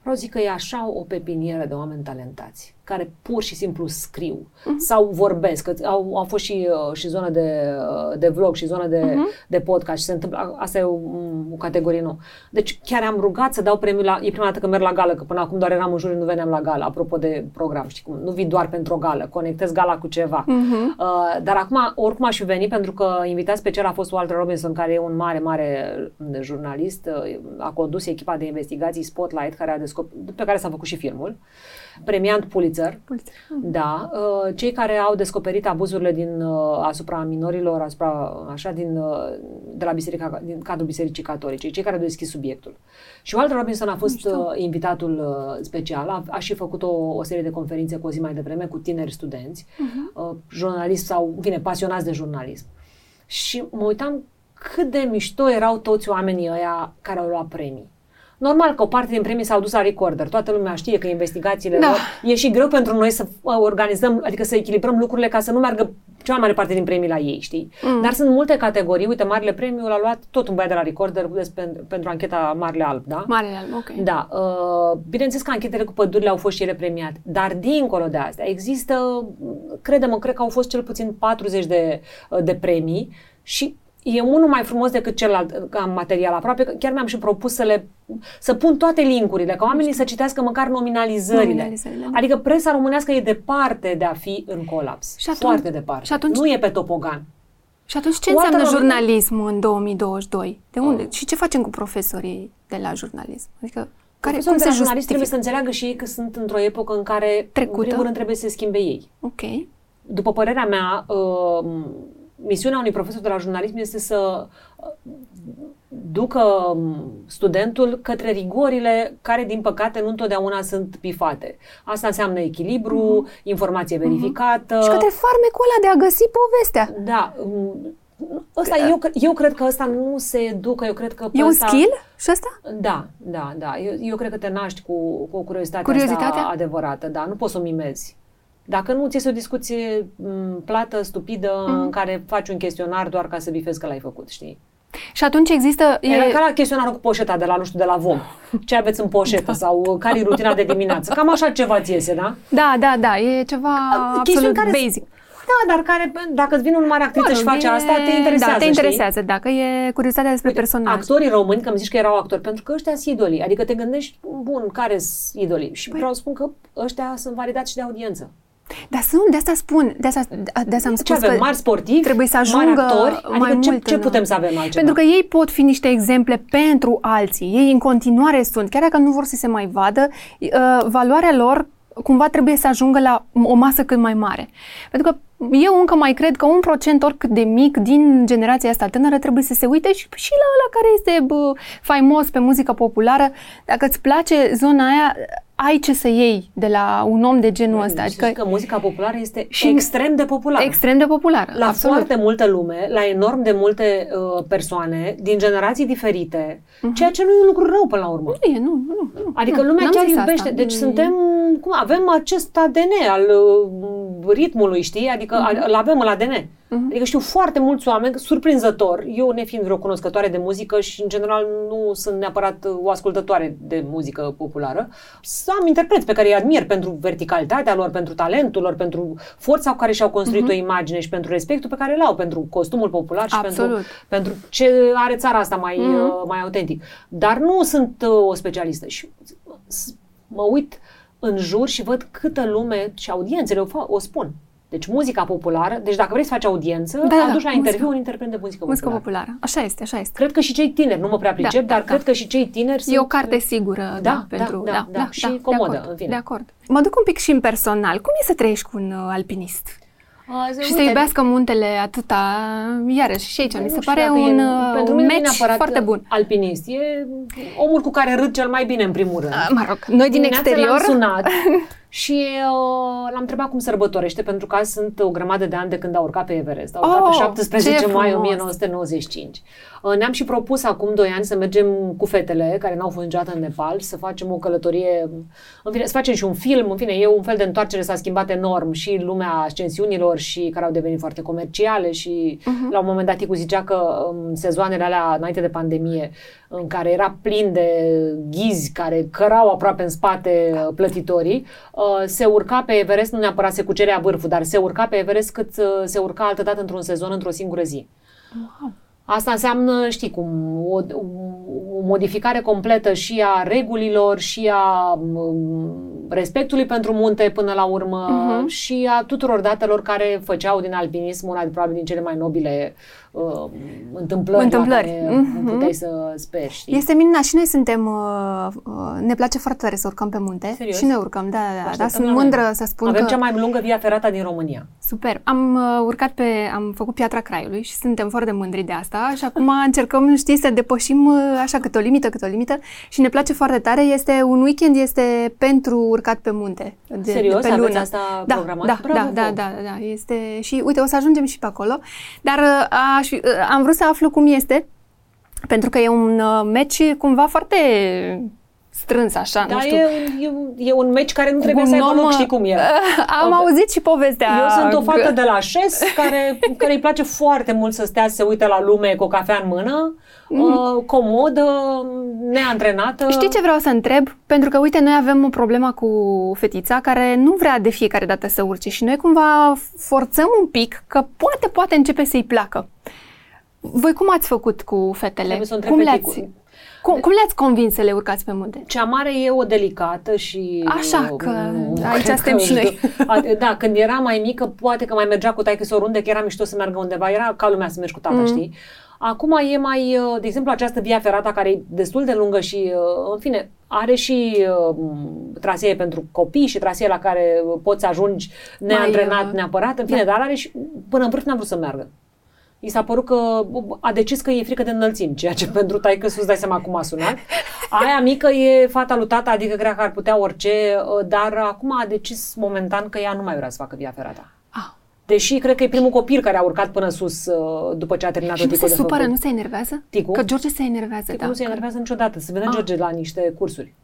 Vreau zic că e așa o pepinieră de oameni talentați care pur și simplu scriu uh-huh. sau vorbesc. Că au, au fost și, uh, și zonă de, uh, de vlog și zonă de, uh-huh. de podcast și se întâmplă, asta e o, o categorie nouă. Deci chiar am rugat să dau premiul la, e prima dată că merg la gală, că până acum doar eram în jur, nu veneam la gală, apropo de program, știi cum, nu vii doar pentru o gală, conectez gala cu ceva. Uh-huh. Uh, dar acum, oricum aș fi venit, pentru că invitat special a fost Walter Robinson, care e un mare, mare jurnalist, uh, a condus echipa de investigații Spotlight, care a descoperit, pe care s-a făcut și filmul. Uh, premiant Pulitzer. Pulitzer. Da. Uh, cei care au descoperit abuzurile din, uh, asupra minorilor, asupra, așa, din, uh, de la biserica, din cadrul Bisericii Catolice, cei care au deschis subiectul. Și Walter Robinson a fost Mișto. invitatul special, a, a și făcut o, o serie de conferințe cu o zi mai devreme cu tineri studenți, uh-huh. jurnaliști sau, în fine, pasionați de jurnalism. Și mă uitam cât de mișto erau toți oamenii ăia care au luat premii. Normal că o parte din premii s-au dus la recorder. Toată lumea știe că investigațiile da. lor e și greu pentru noi să uh, organizăm, adică să echilibrăm lucrurile ca să nu meargă cea mai mare parte din premii la ei, știi? Mm. Dar sunt multe categorii. Uite, Marile Premiu l-a luat tot un băiat de la Recorder pentru, pentru ancheta Marele Alb, da? Marele Alb, ok. Da. Uh, bineînțeles că anchetele cu pădurile au fost și ele premiate. Dar dincolo de astea, există, credem, cred că au fost cel puțin 40 de, uh, de premii și e unul mai frumos decât celălalt ca material aproape. Chiar mi-am și propus să le să pun toate linkurile, ca oamenii să citească măcar nominalizările. nominalizările. Da. Adică presa românească e departe de a fi în colaps. Și atunci, Foarte departe. Și atunci, nu e pe topogan. Și atunci ce o înseamnă jurnalismul în 2022? De unde? Uh. Și ce facem cu profesorii de la jurnalism? Adică care, cum se jurnalist trebuie să înțeleagă și ei că sunt într-o epocă în care, Trecută. în primul rând, trebuie să se schimbe ei. Ok. După părerea mea, uh, misiunea unui profesor de la jurnalism este să uh, ducă um, studentul către rigorile care, din păcate, nu întotdeauna sunt pifate. Asta înseamnă echilibru, uh-huh. informație mhm. verificată. Uh-huh. Și către farmecul ăla de a găsi povestea. Da. Um, ăsta, eu, eu cred că ăsta nu se educă, eu cred că E un ăsta, skill și ăsta? Da, da, da. Eu, eu cred că te naști cu, cu o curiozitate Curiozitatea? asta adevărată, da, nu poți să o mimezi. Dacă nu, ți este o discuție m, plată, stupidă, Mhm. în care faci un chestionar doar ca să bifezi că l-ai făcut, știi? Și atunci există... E... Era E, ca la chestionarul cu poșeta de la, nu știu, de la VOM. [laughs] Ce aveți în poșetă Da. sau uh, care e rutina de dimineață. Cam așa ceva ți iese, da? da, da, da, e ceva chestiuni absolut care- basic. Da, dar care, dacă îți vine un mare actriță și Mă rog, face e- asta, te interesează, Da, te știi? interesează, dacă e curiozitatea despre Uite, personaj. Actorii români, că îmi zici că erau actori, pentru că ăștia sunt idolii. Adică te gândești, bun, care sunt idolii? Și Păi- vreau să spun că ăștia sunt validați și de audiență. Dar sunt, de asta spun, de asta, de asta am Ce spus avem? că Mari sportivi? trebuie să mari ajungă actori? Adică mai ce, mult ce în- putem să avem altceva? Pentru că ei pot fi niște exemple pentru alții. Ei în continuare sunt, chiar dacă nu vor să se mai vadă, uh, valoarea lor cumva trebuie să ajungă la o masă cât mai mare. Pentru că eu încă mai cred că un procent oricât de mic din generația asta tânără trebuie să se uite și, și la ăla care este bă, faimos pe muzică populară. Dacă îți place zona aia, ai ce să iei de la un om de genul ăsta. Adică... Adică că muzica populară este Și- extrem de populară. extrem de populară. la absolut. foarte multă lume, la enorm de multe uh, persoane, din generații diferite, ceea ce nu e un lucru rău până la urmă. Nu e, nu, nu, nu. Adică nu, lumea n-am chiar zis iubește. asta. Deci Mm. suntem, cum, avem acest ADN al uh, ritmului, știi? Adică Mhm. îl avem în ADN. Adică știu foarte mulți oameni, surprinzător, eu nefiind vreo cunoscătoare de muzică și în general nu sunt neapărat uh, o ascultătoare de muzică populară, să am interpreți pe care îi admir pentru verticalitatea lor, pentru talentul lor, pentru forța cu care și-au construit o imagine și pentru respectul pe care îl au pentru costumul popular și pentru, Mhm. Absolut. pentru ce are țara asta mai, uh, mai autentic. Dar nu sunt uh, o specialistă și s- mă uit în jur și văd câtă lume și audiențele o, fa- o spun. Deci muzica populară, deci dacă vrei să faci audiență, Da, da, aduci la muzica. interviu un interpret de muzică, Muzică populară. populară. Așa este, așa este. Cred că și cei tineri, nu mă prea pricep, Da, dar da, cred da. că și cei tineri sunt... E o carte sigură, da, da, pentru... da, da, și de comodă, acord, în fine. De acord. Mă duc un pic și în personal. Cum e să trăiești cu un uh, alpinist? A, Și să iubească muntele atâta, iarăși, și aici mi se Nu știu pare dacă un, e, uh, pentru un mine nu e match neapărat foarte bun. alpinist. E omul cu care râd cel mai bine, în primul rând. Uh, Mă rog, noi din Dimineața exterior... L-am sunat [laughs] și uh, l-am întrebat cum sărbătorește, pentru că azi sunt o grămadă de ani de când a urcat pe Everest. A urcat Oh, pe 17 ce mai frumos! 1995. Uh, ne-am și propus acum 2 ani să mergem cu fetele, care n-au fost niciodată în Nepal, să facem o călătorie, în fine, să facem și un film, în fine, e un fel de întoarcere, s-a schimbat enorm și lumea ascensiunilor și care au devenit foarte comerciale și Mhm. la un moment dat Ticu zicea că în sezoanele alea înainte de pandemie, în care era plin de ghizi care cărau aproape în spate uh, plătitorii, uh, se urca pe Everest, nu neapărat se cucerea vârful, dar se urca pe Everest cât uh, se urca altădată într-un sezon, într-o singură zi. Asta înseamnă, știi cum, o, o modificare completă și a regulilor și a m, respectului pentru munte până la urmă Mhm. și a tuturor datelor care făceau din alpinism una probabil din cele mai nobile uh, întâmplări, Întâmplări. la care Mhm. puteai să speri, știi? Este minunat și noi suntem, uh, uh, ne place foarte tare să urcăm pe munte Serios? și ne urcăm, da, da, da, Așteptăm sunt la noi. mândră să spun Avem că... cea mai lungă via ferata din România. Super. Am uh, urcat pe, am făcut Piatra Craiului și suntem foarte mândri de asta și acum [laughs] încercăm, știi, să depășim uh, așa câte o limită, câte o limită și ne place foarte tare. Este un weekend, este pentru urcat pe munte. De, Serios? de pe Aveți lună. asta da, programat? Da, Bravo, da, da, vouă. da, da, este și uite, o să ajungem și pe acolo. Dar uh, aș, fi- uh, am vrut să aflu cum este, pentru că e un uh, match cumva foarte strâns așa, Dar nu știu. e, un- e, un- e un meci care nu trebuie Un să aibă om, loc, uh, știi cum e. [laughs] Am Uh, auzit și povestea. Eu sunt o fată de la șes care, care îi place foarte mult să stea, să se uite la lume cu o cafea în mână, uh, comodă, neantrenată. Știi ce vreau să întreb? Pentru că, uite, noi avem o problemă cu fetița care nu vrea de fiecare dată să urce și noi cumva forțăm un pic că poate, poate începe să-i placă. Voi cum ați făcut cu fetele? Trebuie să o întreb cum, pe le-ați, Ticu. cum, cum le-ați convins să le urcați pe munte? Cea mare e o delicată și... Așa uh, că nu aici cred suntem că și noi. își- [laughs] A, Da, când era mai mică, poate că mai mergea cu taică oriunde, că era mișto să meargă undeva, era ca lumea să mergi cu tata, Mm. știi? Acum e mai, uh, de exemplu, această via ferata care e destul de lungă și, uh, în fine, are și uh, trasee pentru copii și trasee la care poți să ajungi neantrenat uh, neapărat, în fine, da. dar are și, până în vârf n-a vrut să meargă. I s-a părut că a decis că e frică de înălțimi, ceea ce [laughs] pentru taică sus dai seama cum a sunat. Aia mică e fata lui tata, adică cred că ar putea orice, uh, dar acum a decis momentan că ea nu mai vrea să facă via ferata. Ah, Deși cred că e primul copil care a urcat până sus uh, după ce a terminat Și nu Ticu se de supără, făcut. nu se enervează? Ticu? Că George se enervează, Ticu da. nu se enervează niciodată. Se vedem Ah. George la niște cursuri.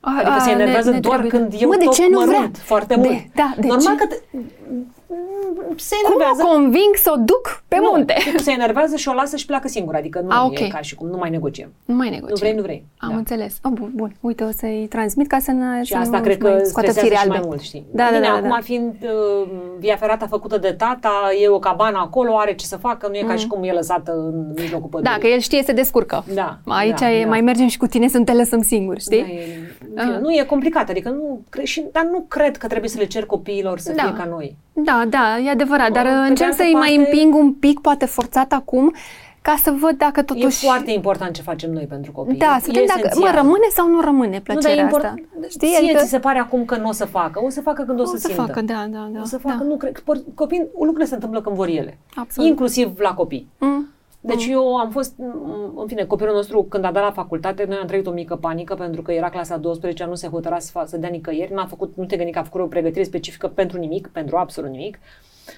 A, Adică a, se enervează ne- ne doar trebuie- când eu Mă, de toc ce nu vrea? mărunt foarte De- mult. da, de Normal ce? că te, se Cum enervează. o conving să o duc pe nu, munte? Ticu se enervează și o lasă și pleacă singur. Adică nu A, e ok. ca și cum, nu mai negociem. Nu mai negociem. Nu vrei, nu vrei. Am Da. înțeles. Oh, bun, bun. Uite, o să-i transmit ca să ne Și să asta nu cred mai că scoată stresează fire și albe. mai mult, știi? Da, da, Bine, da, acum da. fiind uh, via ferată făcută de tata, e o cabană acolo, are ce să facă, nu e ca și cum e lăsată în mijlocul pădurii. Mm. Da, că el știe să descurcă. Da, Aici da, e, da. mai mergem și cu tine să nu te lăsăm singuri, știi? Da, e, în fine, Ah. Nu e complicat, adică nu, cre- și, dar nu cred că trebuie să le cer copiilor să Da. fie ca noi. Da, da, e adevărat, dar Pe de încerc altă să-i mai parte- împing un pic, poate forțat acum, ca să văd dacă totuși... E foarte important ce facem noi pentru copii. Da, E să vedem dacă, mă, esențial. rămâne sau nu rămâne nu, dar plăcerea e import... asta. Știi, Știi? Ție Adică- ți se pare acum că nu o să facă. O să facă când o, o să, să simtă. facă, da, da, da. O să facă, da. nu cred. por- Copii, lucrurile se întâmplă când vor ele. Absolut. Inclusiv la copii. Mm. Deci eu am fost, m, în fine, copilul nostru când a dat la facultate, noi am trăit o mică panică pentru că era clasa 12 nu se hotăra să, fa- să dea nicăieri, n-a făcut, nu te gândi că a făcut o pregătire specifică pentru nimic, pentru absolut nimic.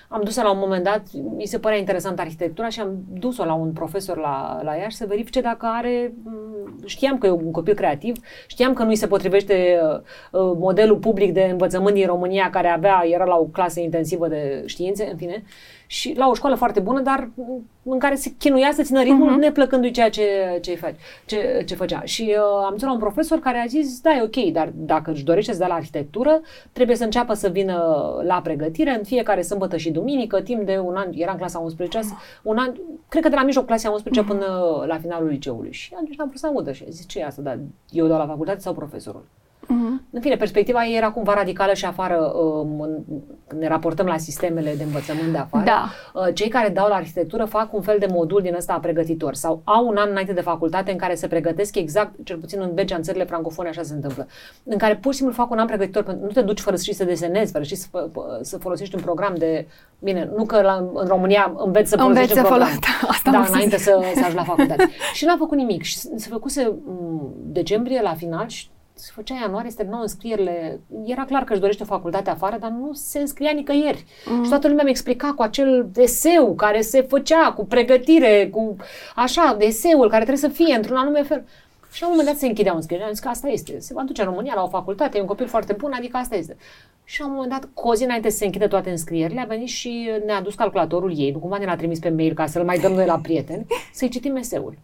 Am dus-o la un moment dat, mi se părea interesant arhitectura și am dus-o la un profesor la, la ea și să verifice dacă are, m, știam că e un copil creativ, știam că nu-i se potrivește uh, uh, modelul public de învățământ din România care avea, era la o clasă intensivă de științe, în fine, și la o școală foarte bună, dar m, în care se chinuia să țină ritmul, uh-huh. neplăcându-i ceea ce, ce, faci, ce, ce făcea. Și uh, am dus la un profesor care a zis, da, e ok, dar dacă își dorește să dea la arhitectură, trebuie să înceapă să vină la pregătire în fiecare sâmbătă și duminică, timp de un an, era în clasa 11 un an, cred că de la mijloc clasei 11 până la finalul liceului. Și atunci n-am vrut să audă și a zis, ce e asta, dar eu dau la facultate sau profesorul? Mhm. În fine, perspectiva ei era cumva radicală și afară, um, în- când ne raportăm la sistemele de învățământ de afară. Da. Uh, Cei care dau la arhitectură fac un fel de modul din ăsta pregătitor sau au un an înainte de facultate în care se pregătesc exact, cel puțin în Belgia, în țările francofone, așa se întâmplă, în care pur și simplu fac un an pregătitor, pentru nu te duci fără să știi să desenezi, fără să știi să, fă- să folosești un program de... Bine, nu că la, în România înveți să Înveți folosești un să program, folo- da, [laughs] asta da, am vrut să înainte zic. să, să ajungi la facultate. [laughs] și n-a făcut nimic și se făcuse m, decembrie la final și se făcea ianuarie, se terminau înscrierile. Era clar că își dorește o facultate afară, dar nu se înscria nicăieri. Mm. Și toată lumea mi explica cu acel eseu care se făcea, cu pregătire, cu așa, eseul care trebuie să fie într-un anume fel. Și la un moment dat se închidea înscrierea. Am zis că asta este. Se va duce în România la o facultate, e un copil foarte bun, adică asta este. Și la un moment dat, cu o zi înainte să se închide toate înscrierile, a venit și ne-a adus calculatorul ei, nu cumva ne l-a trimis pe mail ca să-l mai dăm noi la prieteni, să-i citim eseul.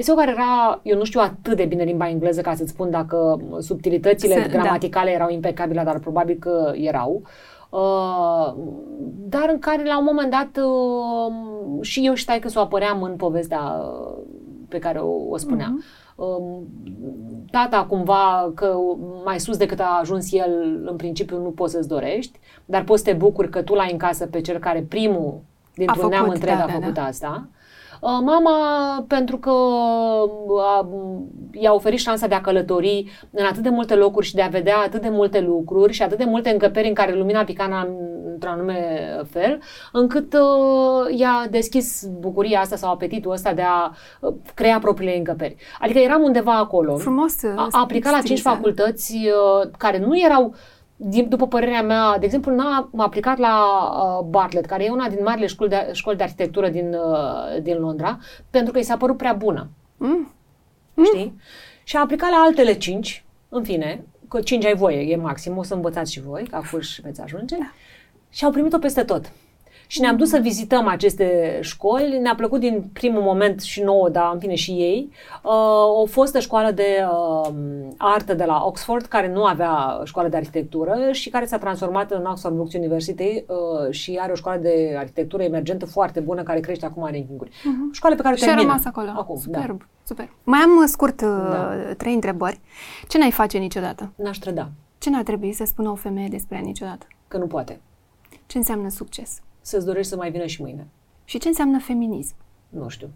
Eseul care era, eu nu știu atât de bine limba engleză ca să-ți spun dacă subtilitățile Se- da. gramaticale erau impecabile, dar probabil că erau. Uh, dar în care la un moment dat uh, și eu și taică să o apăream în povestea uh, pe care o, o spuneam. Uh, tata cumva că mai sus decât a ajuns el în principiu nu poți să-ți dorești, dar poți să te bucuri că tu l-ai în casă pe cel care primul dintr-un făcut, neam întreg da, a da, făcut da. asta. Uh, Mama, pentru că a, i-a oferit șansa de a călători în atât de multe locuri și de a vedea atât de multe lucruri și atât de multe încăperi în care lumina pica în- într-un anume fel, încât uh, i-a deschis bucuria asta sau apetitul ăsta de a uh, crea propriile încăperi. Adică eram undeva acolo. Frumos. A, a aplicat la cinci stilizat. facultăți uh, care nu erau, din, după părerea mea, de exemplu, n-a aplicat la uh, Bartlett, care e una din marile școli de, școli de arhitectură din, uh, din Londra, pentru că i s-a părut prea bună. Mm. Știi? Și a aplicat la altele cinci, în fine, că cinci ai voie, e maxim, o să învățați și voi, ca și veți ajunge. Da. Și au primit-o peste tot. Și ne-am dus să vizităm aceste școli, ne-a plăcut din primul moment și nouă, dar în fine și ei. Uh, o fostă școală de uh, artă de la Oxford, care nu avea școală de arhitectură și care s-a transformat în Oxford Brookes University uh, și are o școală de arhitectură emergentă foarte bună, care crește acum în rankinguri. Uh-huh. Școală pe care o Mhm. Și a termină. rămas acolo. Acum, da. superb, super. Mai am uh, scurt uh, Da. trei întrebări. Ce n-ai face niciodată? N-aș trăda, Ce n-ar trebui să spună o femeie despre ea niciodată? că nu poate. Ce înseamnă succes? Să-ți dorești să mai vină și mâine. Și ce înseamnă feminism? Nu știu.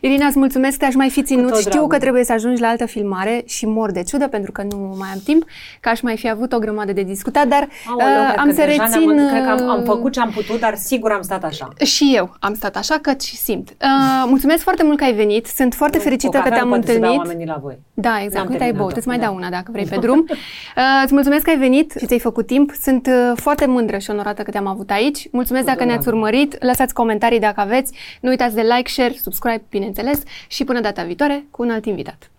Irina, îți mulțumesc, te-aș mai fi ținut. tot Știu dragul. că trebuie să ajungi la altă filmare și mor de ciudă pentru că nu mai am timp, că aș mai fi avut o grămadă de discutat, dar Aoleu, uh, cred am că să deja rețin... Ne-am, cred că am, am uh, făcut ce am putut, dar sigur am stat așa. Și eu am stat așa că și simt. Uh, mulțumesc foarte mult că ai venit. Sunt foarte fericită O că cafea te-am nu poate să bea întâlnit. oamenii la voi. Da, exact. N-am Uite, ai terminat-o. băut. Îți mai Da. dau una dacă vrei [laughs] pe drum. Uh, îți mulțumesc că ai venit și ți-ai făcut timp. Sunt uh, foarte mândră și onorată că te-am avut aici. Mulțumesc Cu dacă ne-ați drag. urmărit. Lăsați comentarii dacă aveți. Nu uitați de like, share, subscribe, bineînțeles. Și până data viitoare cu un alt invitat.